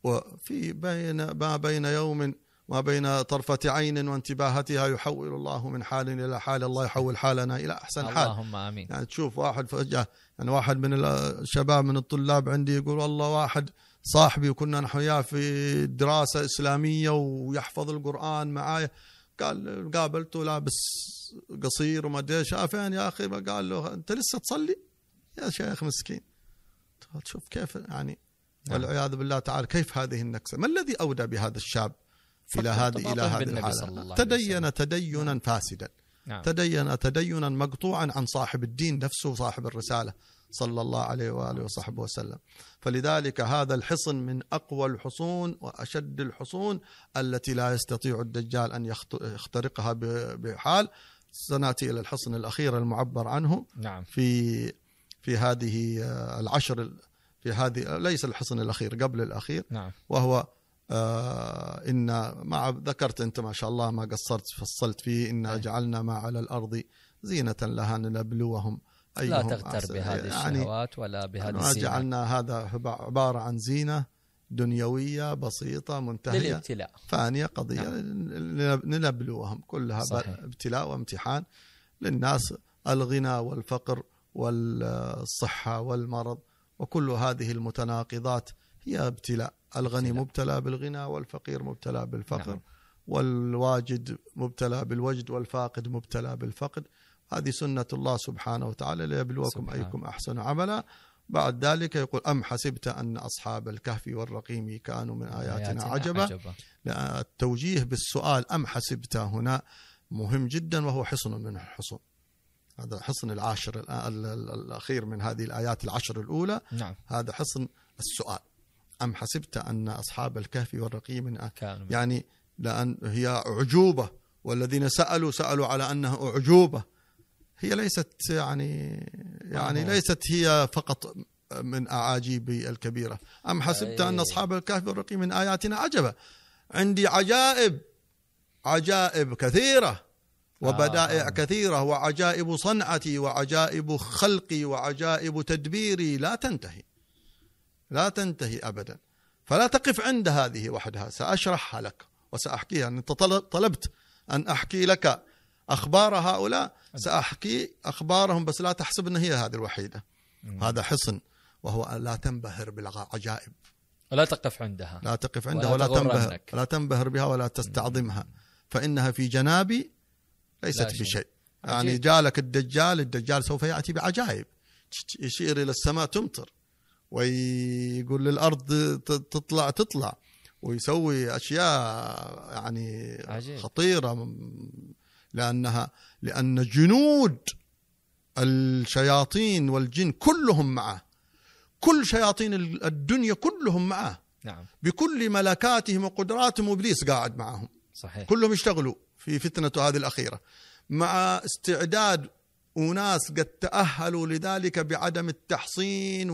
وفي بين ما بين يوم ما بين طرفة عين وانتباهتها يحول الله من حال إلى حال. الله يحول حالنا إلى أحسن حال. اللهم آمين. يعني تشوف واحد فجأة يعني واحد من الشباب من الطلاب عندي يقول والله واحد صاحبي وكنا نحن وياه في دراسة إسلامية ويحفظ القرآن معايا قال قابلته لابس قصير وما أدري شافين يا أخي؟ قال له أنت لسه تصلي؟ يا شيخ مسكين. شوف كيف يعني. والعياذ بالله تعالى كيف هذه النكسة؟ ما الذي أودى بهذا الشاب إلى هذه إلى هذه الحالة؟ تدين تدينا نعم. فاسدا. نعم. تدين تدينا مقطوعا عن صاحب الدين نفسه صاحب الرسالة صلى الله عليه وآله وصحبه وسلم. فلذلك هذا الحصن من أقوى الحصون وأشد الحصون التي لا يستطيع الدجال أن يخترقها بحال. سنأتي إلى الحصن الأخير المعبر عنه نعم. في في هذه العشر في هذه ليس الحصن الأخير قبل الأخير نعم. وهو آه إن ما ذكرت أنت ما شاء الله ما قصرت فصلت فيه إنا جعلنا ما على الأرض زينة لها لنبلوهم لا تغتر بهذه يعني الشهوات ولا بهذه الزينة جعلنا هذا عبارة عن زينة دنيوية بسيطة منتهية للابتلاء فانية قضية نعم. لنبلوهم كلها صحيح. ابتلاء وامتحان للناس الغنى والفقر والصحة والمرض وكل هذه المتناقضات هي ابتلاء. الغني مبتلى بالغنى والفقير مبتلى بالفقر. نعم. والواجد مبتلى بالوجد والفاقد مبتلى بالفقد. هذه سنة الله سبحانه وتعالى ليبلوكم سبحان. أيكم أحسن عملا. بعد ذلك يقول أم حسبت أن أصحاب الكهف والرقيم كانوا من آياتنا, عجبا, عجبا. التوجيه بالسؤال أم حسبت هنا مهم جدا وهو حصن من الحصون. هذا حصن العاشر الأخير من هذه الآيات العشر الأولى. نعم. هذا حصن السؤال. أم حسبت أن أصحاب الكهف والرقيم من كانوا يعني لأن هي أعجوبة والذين سألوا سألوا على أنها أعجوبة. هي ليست يعني يعني ليست هي فقط من أعاجيب الكبيرة. أم حسبت أن أصحاب الكهف والرقيم من آياتنا عجبا عندي عجائب عجائب كثيرة. وبدائع آه. كثيرة وعجائب صنعتي وعجائب خلقي وعجائب تدبيري لا تنتهي. لا تنتهي أبدا. فلا تقف عند هذه وحدها. سأشرحها لك وسأحكيها. أنت طلبت أن أحكي لك أخبار هؤلاء. سأحكي أخبارهم بس لا تحسب أن هي هذه الوحيدة. هذا حصن وهو لا تنبهر بالعجائب. ولا تقف عندها. لا تقف عندها ولا, ولا تنبهر. لا تنبهر بها ولا تستعظمها. فإنها في جنابي ليست بشيء يعني جالك الدجال الدجال سوف يأتي بعجائب. يشير إلى السماء تمطر ويقول للأرض تطلع تطلع ويسوي أشياء يعني عجيب. خطيرة لأنها لأن جنود الشياطين والجن كلهم معه. كل شياطين الدنيا كلهم معه. نعم. بكل ملكاتهم وقدراتهم وابليس قاعد معهم. صحيح. كلهم يشتغلوا. في فتنته هذه الأخيرة. مع استعداد أناس قد تأهلوا لذلك بعدم التحصين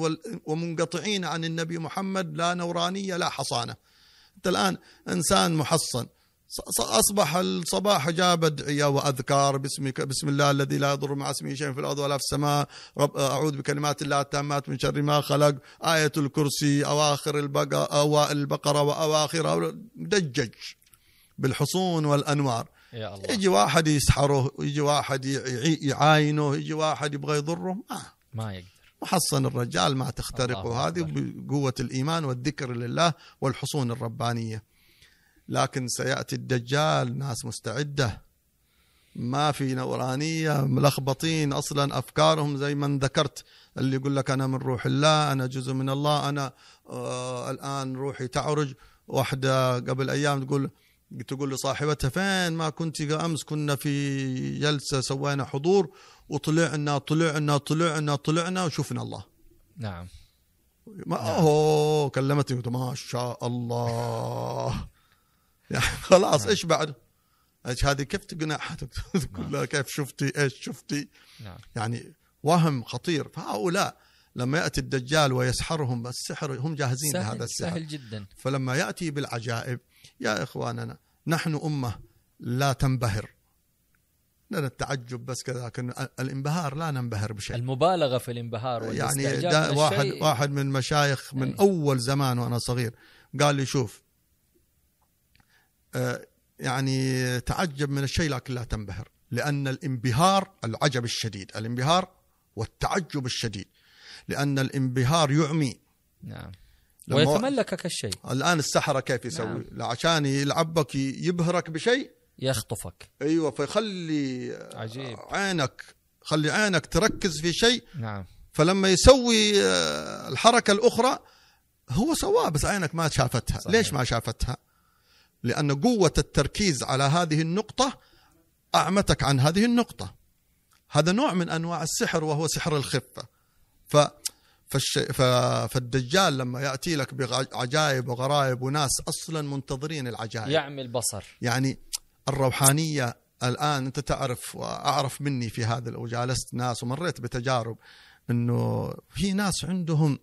ومنقطعين عن النبي محمد لا نورانية لا حصانة. أنت الآن إنسان محصن. أصبح الصباح جاب أدعية وأذكار باسمك بسم الله الذي لا يضر مع اسمه شيء في الأرض ولا في السماء رب أعوذ بكلمات الله التامات من شر ما خلق آية الكرسي أواخر البقرة أوائل البقرة وأواخرها مدجج بالحصون والأنوار. يا الله. يجي واحد يسحره يجي واحد يعاينه يجي واحد يبغى يضره ما. ما يقدر. محصن الرجال ما تخترقه. هذه بقوة الإيمان والذكر لله والحصون الربانية. لكن سيأتي الدجال ناس مستعدة. ما في نورانية ملخبطين أصلا أفكارهم زي من ذكرت اللي يقول لك أنا من روح الله أنا جزء من الله أنا آه الآن روحي تعرج. واحدة قبل أيام تقول تقول لصاحبتها فين ما كنت أمس كنا في جلسة سوينا حضور وطلعنا طلعنا طلعنا طلعنا وشفنا الله. نعم. ما أوه كلمتني قلت ما شاء الله. يعني خلاص نعم. إيش بعد؟ إيش هذه؟ كيف تقنعها؟ تقول لها كيف شفتي؟ إيش شفتي؟ نعم. يعني وهم خطير. فهؤلاء لما يأتي الدجال ويسحرهم السحر هم جاهزين لهذا سهل, السحر. سهل جدا. فلما يأتي بالعجائب يا إخواننا نحن أمة لا تنبهر. لنا التعجب بس كذا لكن الانبهار لا ننبهر بشيء. المبالغة في الانبهار يعني دا واحد واحد من مشايخ من أي. أول زمان وأنا صغير قال لي شوف آه، يعني تعجب من الشيء لكن لا تنبهر لأن الانبهار العجب الشديد الانبهار والتعجب الشديد لأن الانبهار يعمي. نعم. ويتملكك الشيء الآن السحرة كيف يسوي؟ نعم. عشان يلعبك يبهرك بشيء. يخطفك. أيوه فيخلي عجيب. عينك خلي عينك تركز في شيء. نعم. فلما يسوي آه، الحركة الأخرى هو سواها بس عينك ما شافتها. صحيح. ليش ما شافتها؟ لأن قوة التركيز على هذه النقطة أعمتك عن هذه النقطة. هذا نوع من أنواع السحر وهو سحر الخفة. ف فالش... ف... فالدجال لما يأتي لك بعجائب وغرائب وناس أصلا منتظرين العجائب. يعمي البصر يعني الروحانية الآن أنت تعرف وأعرف مني في هذا وجالست ناس ومريت بتجارب إنه في ناس عندهم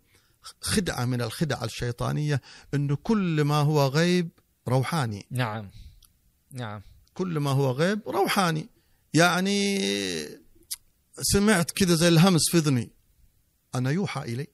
خدعة من الخدع الشيطانية إنه كل ما هو غيب روحاني. نعم. نعم. كل ما هو غيب روحاني. يعني سمعت كذا زي الهمس في اذني أنا يوحى إلي.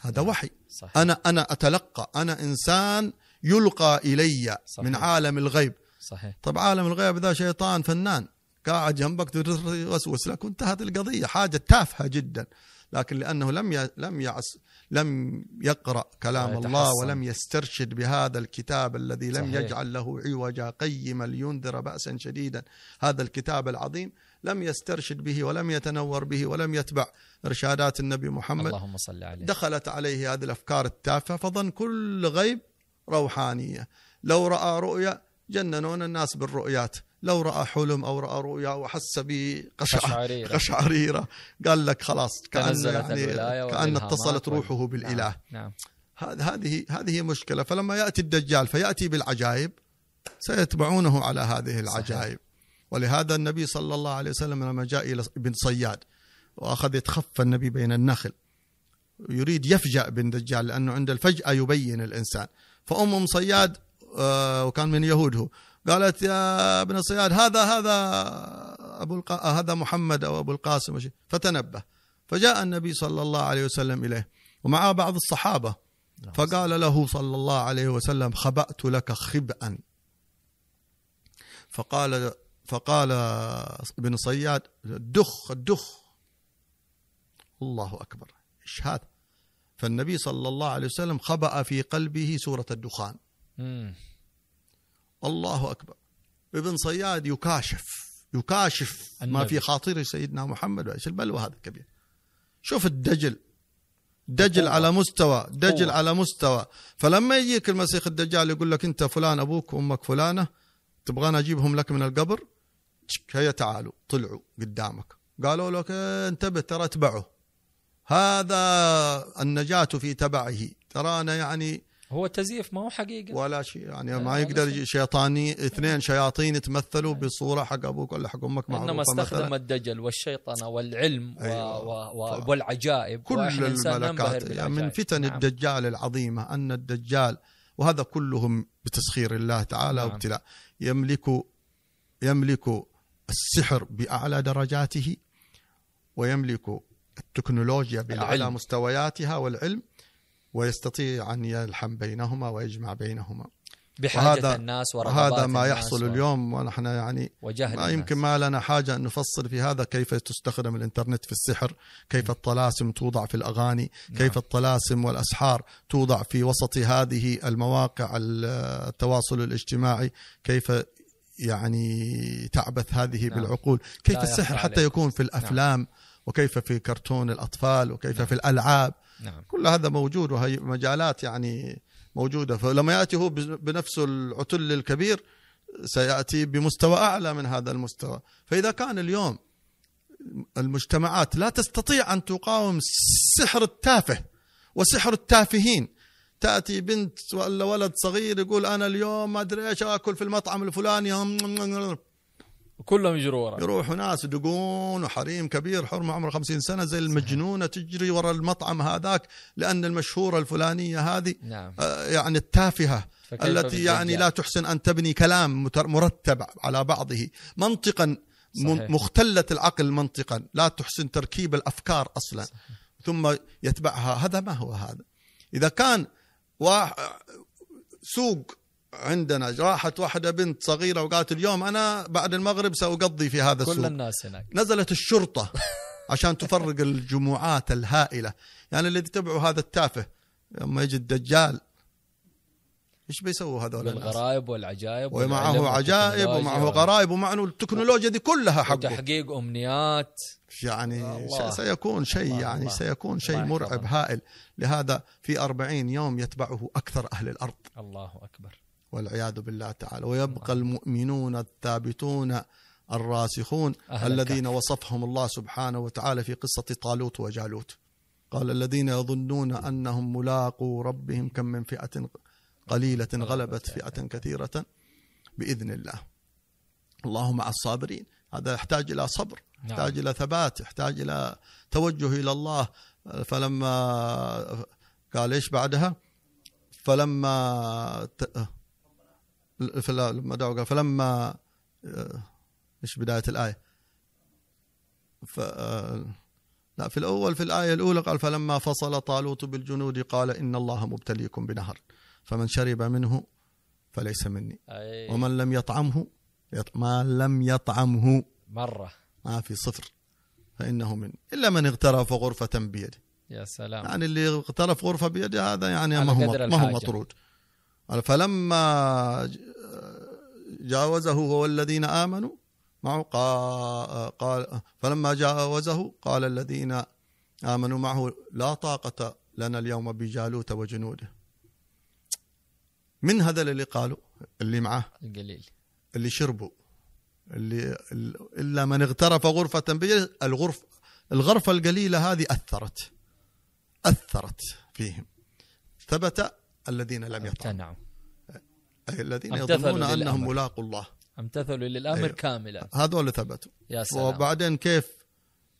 هذا وحي. صحيح. أنا أنا أتلقى. أنا إنسان يلقى إلي صحيح. من عالم الغيب. صحيح. طب عالم الغيب ذا شيطان فنان. قاعد جنبك يوسوس لك وانتهت القضية. حاجة تافهة جدا. لكن لأنه لم ي... لم يعس لم يقرأ كلام. الله ولم يسترشد بهذا الكتاب الذي لم صحيح. يجعل له عوجا قيما لينذر باسا شديدا. هذا الكتاب العظيم. لم يسترشد به ولم يتنور به ولم يتبع إرشادات النبي محمد. اللهم صل عليه. دخلت عليه هذه الأفكار التافهة فظن كل غيب روحانية. لو رأى رؤيا جننون الناس بالرؤيات. لو رأى حلم أو رأى رؤيا وحس بقشعريره قشعريرة. قشعريرة. قال لك خلاص كأن تنزلت يعني والإلهامات اتصلت روحه بالإله. نعم. نعم هذه هذه هذه مشكلة. فلما يأتي الدجال فيأتي بالعجائب سيتبعونه على هذه العجائب. ولهذا النبي صلى الله عليه وسلم لما جاء إلى ابن صياد وأخذ يتخفى النبي بين النخل يريد يفجأ بن دجال لأنه عند الفجأة يبين الإنسان. فام أم صياد آه، وكان من يهود هو قالت يا ابن صياد هذا هذا أبو الق... هذا محمد أو أبو القاسم. فتنبه. فجاء النبي صلى الله عليه وسلم إليه ومعه بعض الصحابة فقال له صلى الله عليه وسلم خبأت لك خبئا. فقال فقال ابن صياد دخ الدخ الله أكبر. إيش هذا فالنبي صلى الله عليه وسلم خبأ في قلبه سورة الدخان. مم. الله أكبر. ابن صياد يكاشف يكاشف ما النبي. في خاطر سيدنا محمد وايش البلوى هذا كبير. شوف الدجل. دجل. على مستوى دجل. على مستوى. فلما يجيك المسيح الدجال يقول لك أنت فلان أبوك وأمك فلانة تبغانا أجيبهم لك من القبر؟ هيا تعالوا طلعوا قدامك قالوا لك "إيه، انتبه ترى اتبعه هذا النجاة في تبعه ترانا يعني هو تزييف ما هو حقيقة ولا شيء يعني ما يقدر شيطاني اثنين شياطين يتمثلوا بصورة حق أبوك ولا حق أمك إنما معروفه استخدم مثلا الدجل والشيطنه والعلم. أيوة. و... و... ف- والعجائب كل الملكات يعني من. فتن نعم. الدجال العظيمة أن الدجال وهذا كلهم بتسخير الله تعالى نعم. وابتلاء يملك يملك السحر بأعلى درجاته ويملك التكنولوجيا بأعلى. مستوياتها والعلم ويستطيع أن يلحم بينهما ويجمع بينهما بحاجة وهذا- الناس ورغبات وهذا ما الناس يحصل و... اليوم ونحن يعني وجهل ما. يمكن ما لنا حاجة أن نفصل في هذا كيف تستخدم الإنترنت في السحر كيف الطلاسم توضع في الأغاني نعم. كيف الطلاسم والأسحار توضع في وسط هذه المواقع التواصل الاجتماعي كيف يعني تعبث هذه نعم. بالعقول كيف السحر حتى عليك. يكون في الأفلام وكيف في كرتون الأطفال وكيف نعم. في الألعاب نعم كل هذا موجود وهي مجالات يعني موجودة فلما يأتي هو بنفسه العتل الكبير سيأتي بمستوى أعلى من هذا المستوى فإذا كان اليوم المجتمعات لا تستطيع أن تقاوم السحر التافه وسحر التافهين تأتي بنت ولا ولد صغير يقول أنا اليوم ما أدري إيش آكل في المطعم الفلاني. كلهم يجروا ورا يروحوا ناس يدقون وحريم كبير حرمة عمره خمسين سنة زي المجنونة تجري ورا المطعم هذاك لأن المشهورة الفلانية هذه نعم. آه، يعني التافهة التي يعني لا تحسن أن تبني كلام مرتب على بعضه. منطقا صحيح. مختلة العقل منطقا. لا تحسن تركيب الأفكار أصلا. صحيح. ثم يتبعها. هذا ما هو هذا. إذا كان سوق عندنا. راحت واحدة بنت صغيرة وقالت اليوم أنا بعد المغرب سأقضي في هذا السوق. كل الناس هناك. نزلت الشرطة عشان تفرق الجموعات الهائلة. يعني اللي يتبعوا هذا التافه لما يجي الدجال إيش بيسووا هذول الغرائب والعجائب ومعه عجائب ومعه غرائب ومعه التكنولوجيا دي كلها حقه. تحقيق أمنيات. يعني الله. سيكون شيء يعني الله. سيكون شيء مرعب هائل. لهذا في أربعين يوم يتبعه أكثر أهل الأرض. الله أكبر. والعياذ بالله تعالى. ويبقى المؤمنون الثابتون الراسخون الذين وصفهم الله سبحانه وتعالى في قصة طالوت وجالوت. قال الذين يظنون أنهم ملاقوا ربهم كم من فئة قليلة غلبت فئة كثيرة بإذن الله. الله مع الصابرين. هذا يحتاج إلى صبر يحتاج نعم. إلى ثبات يحتاج إلى توجه إلى الله. فلما قال إيش بعدها؟ فلما فلما دعوا قال فلما إيش بداية الآية؟ ف لا في الأول في الآية الأولى قال فلما فصل طالوت بالجنود قال إن الله مبتليكم بنهر. فمن شرب منه فليس مني. أي. ومن لم يطعمه ما لم يطعمه مرة. ما في صفر فإنه مني. إلا من اغترف غرفة بيده. يا سلام. يعني اللي اغترف غرفة بيده هذا يعني ما هو ما هو مطرود. فلما جاوزه هو الذين آمنوا معه قال فلما جاوزه قال الذين آمنوا معه لا طاقة لنا اليوم بجالوت وجنوده. من هذا اللي قالوا؟ اللي معه القليل. اللي شربوا. اللي إلا من اغترف غرفة الغرف الغرفة القليلة هذه أثرت. أثرت فيهم. ثبت الذين لم يطعنوا أي الذين يظنون أنهم ملاقوا الله. امتثلوا للأمر أيوه. كاملا. هذول ثبتوا. يا سلام. وبعدين كيف؟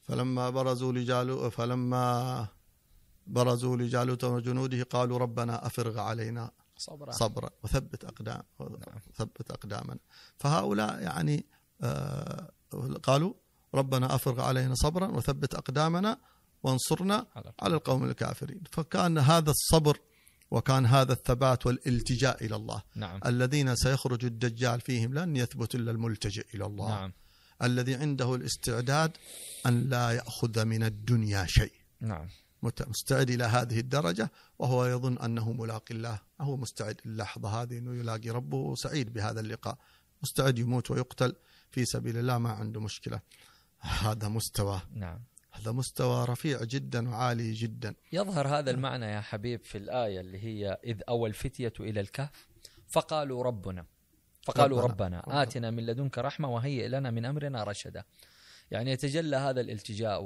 فلما برزوا لجالوت فلما برزوا لجالوت وجنوده قالوا ربنا أفرغ علينا صبرا. صبرا. وثبت أقدام نعم. ثبت أقدامنا فهؤلاء يعني آه قالوا ربنا أفرغ علينا صبرا وثبت أقدامنا وانصرنا على القوم الكافرين. فكان هذا الصبر وكان هذا الثبات والالتجاء إلى الله. نعم. الذين سيخرج الدجال فيهم لن يثبت إلا الملتجئ إلى الله. نعم. الذي عنده الاستعداد أن لا يأخذ من الدنيا شيء. نعم. مستعد إلى هذه الدرجة وهو يظن أنه ملاقي الله. هو مستعد اللحظة هذه إنه يلاقي ربه سعيد بهذا اللقاء. مستعد يموت ويقتل في سبيل الله ما عنده مشكلة. هذا مستوى. نعم. هذا مستوى رفيع جدا وعالي جدا. يظهر هذا المعنى يا حبيب في الآية اللي هي إذ أوى الفتية إلى الكهف. فقالوا ربنا فقالوا ربنا, ربنا, ربنا آتنا من لدنك رحمة وهيئ لنا من أمرنا رشدا. يعني يتجلى هذا الالتجاء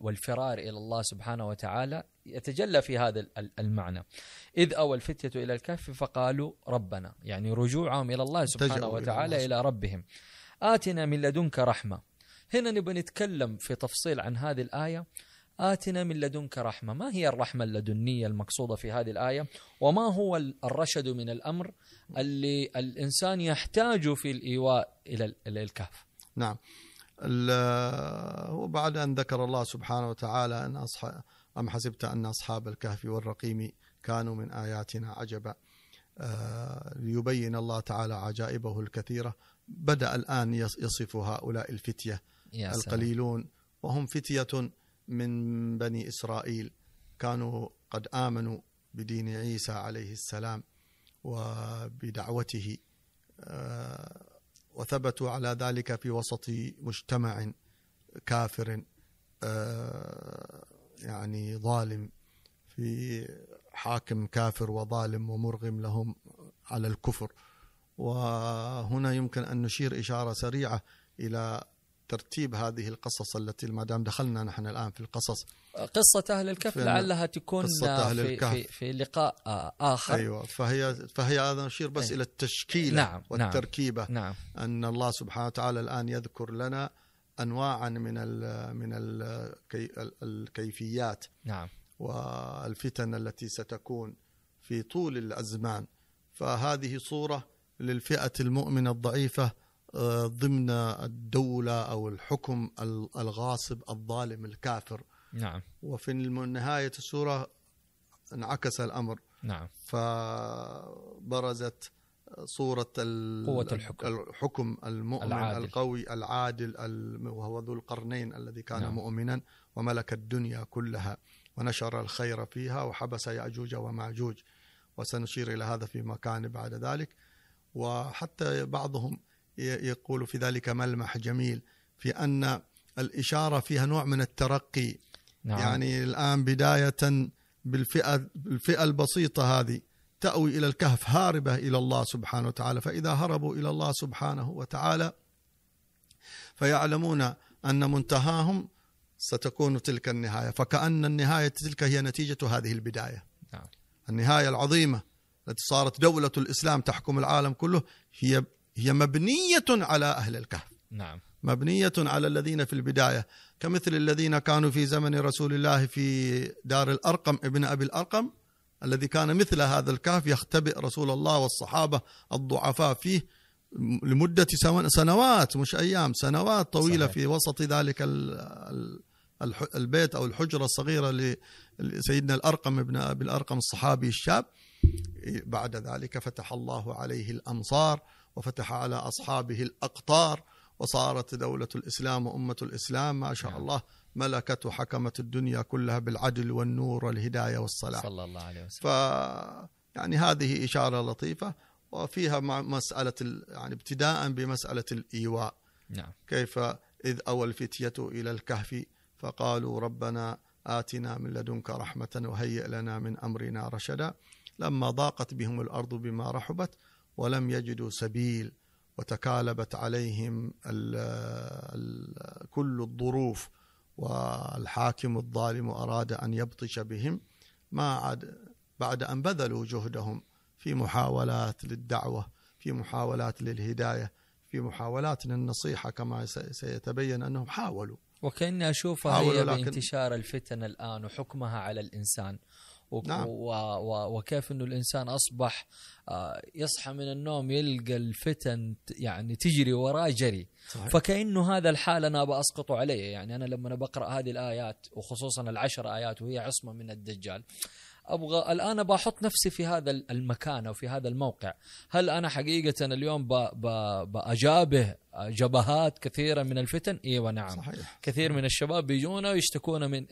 والفرار إلى الله سبحانه وتعالى يتجلى في هذا المعنى. إذ أوى الفتية إلى الكهف فقالوا ربنا يعني رجوعهم إلى الله سبحانه وتعالى إلى ربهم. آتنا من لدنك رحمة. هنا نبغى نتكلم في تفصيل عن هذه الآية. آتنا من لدنك رحمة. ما هي الرحمة اللدنية المقصودة في هذه الآية؟ وما هو الرشد من الأمر اللي الإنسان يحتاج في الإيواء إلى الكهف؟ نعم. وبعد أن ذكر الله سبحانه وتعالى أن أصحاب أم حسبت أن أصحاب الكهف والرقيم كانوا من آياتنا عجبا. آه، ليبين الله تعالى عجائبه الكثيرة. بدأ الآن يصف هؤلاء الفتية يا القليلون. وهم فتية من بني إسرائيل. كانوا قد آمنوا بدين عيسى عليه السلام وبدعوته. آه، وثبتوا على ذلك في وسط مجتمع كافر آه، يعني ظالم في حاكم كافر وظالم ومرغم لهم على الكفر. وهنا يمكن أن نشير إشارة سريعة إلى ترتيب هذه القصص التي ما دام دخلنا نحن الآن في القصص. قصة أهل الكهف لعلها تكون قصة أهل في, الكهف. في, في لقاء آخر. أيوه فهي فهي هذا نشير بس أي. إلى التشكيلة نعم، والتركيبة نعم. أن الله سبحانه وتعالى الآن يذكر لنا انواعا من ال من ال الكيفيات نعم. والفتن التي ستكون في طول الأزمان. فهذه صورة للفئة المؤمنة الضعيفة آه، ضمن الدولة أو الحكم ال- الغاصب الظالم الكافر. نعم وفي نهاية السورة انعكس الأمر نعم فبرزت صورة قوة الحكم. الحكم المؤمن العادل. القوي العادل وهو ذو القرنين الذي كان نعم. مؤمنا وملك الدنيا كلها ونشر الخير فيها وحبس يأجوج وماجوج وسنشير إلى هذا في مكان بعد ذلك وحتى بعضهم يقول في ذلك ملمح جميل في أن الإشارة فيها نوع من الترقي نعم. يعني الآن بداية بالفئة الفئة البسيطة هذه تأوي إلى الكهف هاربة إلى الله سبحانه وتعالى. فإذا هربوا إلى الله سبحانه وتعالى فيعلمون أن منتهاهم ستكون تلك النهاية. فكأن النهاية تلك هي نتيجة هذه البداية. نعم. النهاية العظيمة التي صارت دولة الإسلام تحكم العالم كله هي هي مبنية على أهل الكهف. نعم. مبنية على الذين في البداية كمثل الذين كانوا في زمن رسول الله في دار الأرقم ابن أبي الأرقم الذي كان مثل هذا الكهف يختبئ رسول الله والصحابة الضعفاء فيه لمدة سنوات مش أيام سنوات طويلة صحيح. في وسط ذلك البيت أو الحجرة الصغيرة لسيدنا الأرقم ابن أبي الأرقم الصحابي الشاب بعد ذلك فتح الله عليه الأمصار وفتح على أصحابه الأقطار وصارت دولة الإسلام وأمة الإسلام ما شاء نعم. الله ملكت وحكمت الدنيا كلها بالعدل والنور والهداية والصلاح. صلى الله عليه وسلم. ف يعني هذه إشارة لطيفة وفيها مع مسألة ال... يعني ابتداء بمسألة الإيواء. نعم. كيف إذ أوى الفتية إلى الكهف فقالوا ربنا آتنا من لدنك رحمة وهيئ لنا من أمرنا رشدا. لما ضاقت بهم الأرض بما رحبت ولم يجدوا سبيل. وتكالبت عليهم ال ال كل الظروف والحاكم الظالم أراد أن يبطش بهم ما عاد بعد أن بذلوا جهدهم في محاولات للدعوة في محاولات للهداية في محاولات للنصيحة كما سيتبين أنهم حاولوا. وكأني أشوفها هي بانتشار الفتن الآن وحكمها على الإنسان. وك- نعم. و و وكيف إنه الإنسان أصبح آه، يصحى من النوم يلقى الفتن يعني تجري وراه جري صحيح. فكأنه هذا الحال أنا ابى أسقطه عليه يعني أنا لما بقرأ هذه الآيات وخصوصا العشر آيات وهي عصمة من الدجال أبغى الآن ابى أحط نفسي في هذا المكان أو في هذا الموقع. هل أنا حقيقة اليوم ب ب بأجابه جبهات كثيرة من الفتن؟ إيوه نعم. صحيح. كثير من الشباب بيجونا ويشتكون من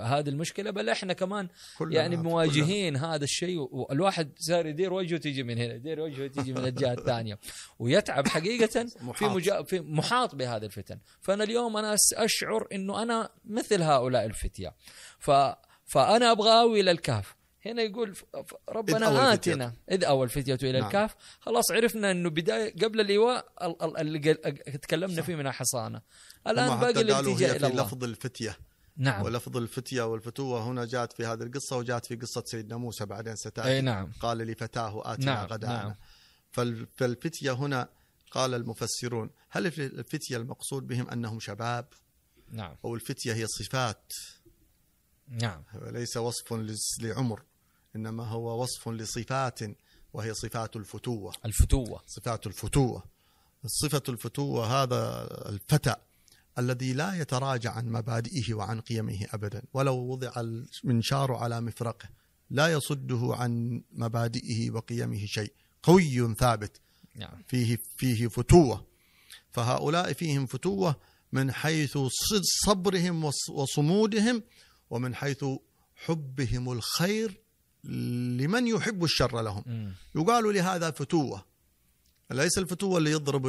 هذه المشكلة بل إحنا كمان يعني. مواجهين هذا الشيء والواحد صار يدير وجهه تيجي من هنا يدير وجهه تيجي من الجهة الثانية. ويتعب حقيقة في محاط. مجا... في محاط بهذه الفتن. فأنا اليوم أنا أشعر إنه أنا مثل هؤلاء الفتية. ف... فأنا أبغى أوي إلى الكهف. هنا يقول ربنا. آتنا. إذ أوى الفتية إلى نعم. الكهف. خلاص عرفنا أنه بداية قبل الإيواء ال- ال- اللي تكلمنا صح. فيه من حصانة الآن باقي الالتجاء إلى الله. لفظ الفتية. نعم. ولفظ الفتية والفتوة هنا جاءت في هذه القصة وجاءت في قصة سيدنا موسى بعدين ستأتي. أي نعم. قال لفتاه آتنا نعم، غدانا نعم. فال- فالفتية هنا قال المفسرون هل الف- الفتية المقصود بهم أنهم شباب؟ نعم. أو الفتية هي صفات؟ نعم. وليس وصف لعمر. إنما هو وصف لصفات وهي صفات الفتوة. الفتوة. صفات الفتوة. صفة الفتوة هذا الفتى الذي لا يتراجع عن مبادئه وعن قيمه أبدا ولو وضع المنشار على مفرقه لا يصده عن مبادئه وقيمه شيء. قوي ثابت. نعم. فيه فيه فتوة. فهؤلاء فيهم فتوة من حيث صبرهم وص- وصمودهم ومن حيث حبهم الخير لمن يحب الشر لهم. يقال لهذا فتوة ليس الفتوة اللي يضرب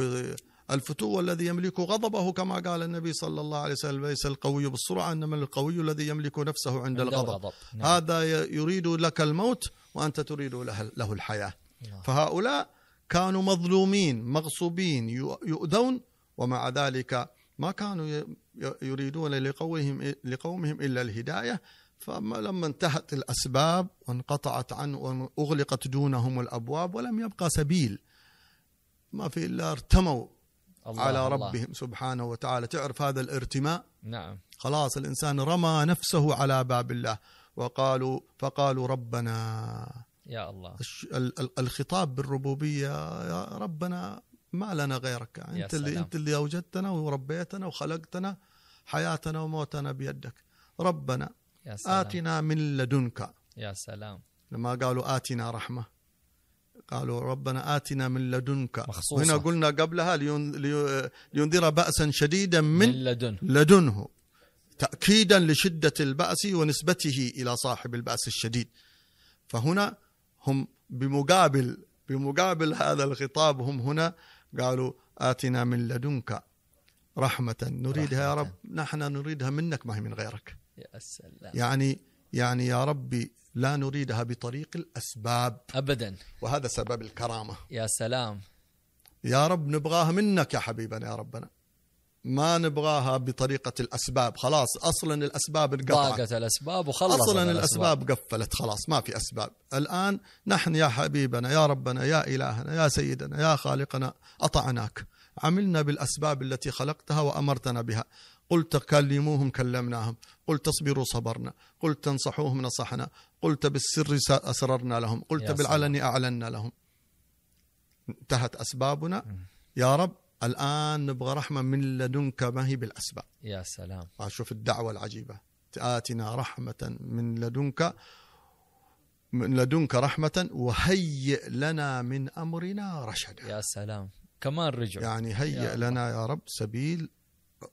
الفتوة الذي يملك غضبه كما قال النبي صلى الله عليه وسلم ليس القوي بالسرعة إنما القوي الذي يملك نفسه عند, عند الغضب, الغضب نعم. هذا يريد لك الموت وأنت تريد له, الحياة الله. فهؤلاء كانوا مظلومين مغصوبين يؤ- يؤذون ومع ذلك ما كانوا يريدون لقومهم لقومهم إلا الهداية فلما انتهت الأسباب وانقطعت عنه وأغلقت دونهم الأبواب ولم يبقى سبيل ما في إلا ارتموا الله على الله. ربهم سبحانه وتعالى. تعرف هذا الارتماء؟ نعم. خلاص الإنسان رمى نفسه على باب الله وقالوا فقالوا ربنا. يا الله. الخطاب بالربوبية يا ربنا ما لنا غيرك. أنت اللي أنت اللي أوجدتنا وربيتنا وخلقتنا حياتنا وموتنا بيدك. ربنا يا سلام. آتنا من لدنك يا سلام لما قالوا آتنا رحمة قالوا ربنا آتنا من لدنك مخصوصة. هنا قلنا قبلها لينذر بأسا شديدا من, من لدن. لدنه تأكيدا لشدة البأس ونسبته إلى صاحب البأس الشديد فهنا هم بمقابل بمقابل هذا الخطاب هم هنا قالوا آتنا من لدنك رحمة نريدها رحمة. يا رب نحن نريدها منك ما هي من غيرك يا سلام. يعني يعني يا ربي لا نريدها بطريق الأسباب. أبدا. وهذا سبب الكرامة. يا سلام. يا رب نبغاها منك يا حبيبنا يا ربنا. ما نبغاها بطريقة الأسباب. خلاص أصلا الأسباب انقطعت. ضاقت الأسباب وخلصت أصلا الأسباب. قفلت. خلاص ما في أسباب. الآن نحن يا حبيبنا يا ربنا يا إلهنا يا سيدنا يا خالقنا أطعناك. عملنا بالأسباب التي خلقتها وأمرتنا بها. قلت كلموهم كلمناهم. قلت تصبروا صبرنا قلت تنصحوهم نصحنا قلت بالسر أسررنا لهم قلت بالعلن أعلنا لهم. انتهت أسبابنا. يا رب الآن نبغى رحمة من لدنك ما هي بالأسباب؟ يا سلام. شوف الدعوة العجيبة. آتنا رحمة من لدنك من لدنك رحمة وهيئ لنا من أمرنا رشدا. يا سلام. كمان رجع. يعني هيئ يا لنا يا رب سبيل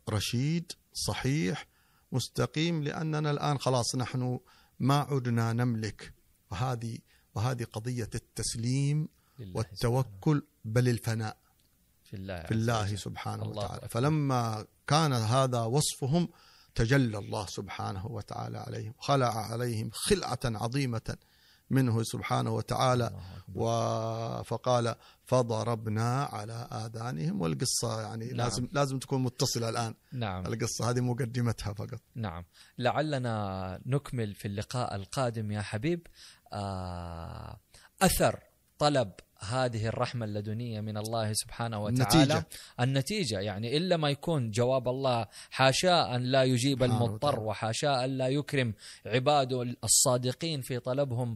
رشيد صحيح مستقيم لأننا الآن خلاص نحن ما عدنا نملك. وهذه وهذه قضية التسليم والتوكل بل الفناء. في الله, في الله سبحانه الله وتعالى. فلما كان هذا وصفهم تجلى الله سبحانه وتعالى عليهم خلع عليهم خلعة عظيمة منه سبحانه وتعالى. فقال فضربنا على آذانهم والقصة يعني نعم. لازم لازم تكون متصلة الآن. نعم. القصة هذه مقدمتها فقط. نعم. لعلنا نكمل في اللقاء القادم يا حبيب. آه أثر طلب هذه الرحمة اللدنية من الله سبحانه وتعالى. النتيجة, النتيجة يعني إلا ما يكون جواب الله حاشا أن لا يجيب المضطر وحاشا أن لا يكرم عباده الصادقين في طلبهم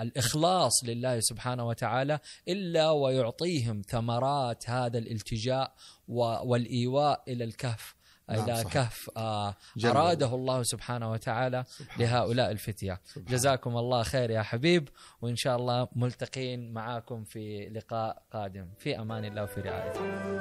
الإخلاص لله سبحانه وتعالى إلا ويعطيهم ثمرات هذا الالتجاء والإيواء إلى الكهف. نعم إلى كهف آه أراده الله سبحانه وتعالى سبحانه لهؤلاء الفتية. سبحانه. جزاكم الله خير يا حبيب وإن شاء الله ملتقين معاكم في لقاء قادم. في أمان الله وفي رعايته.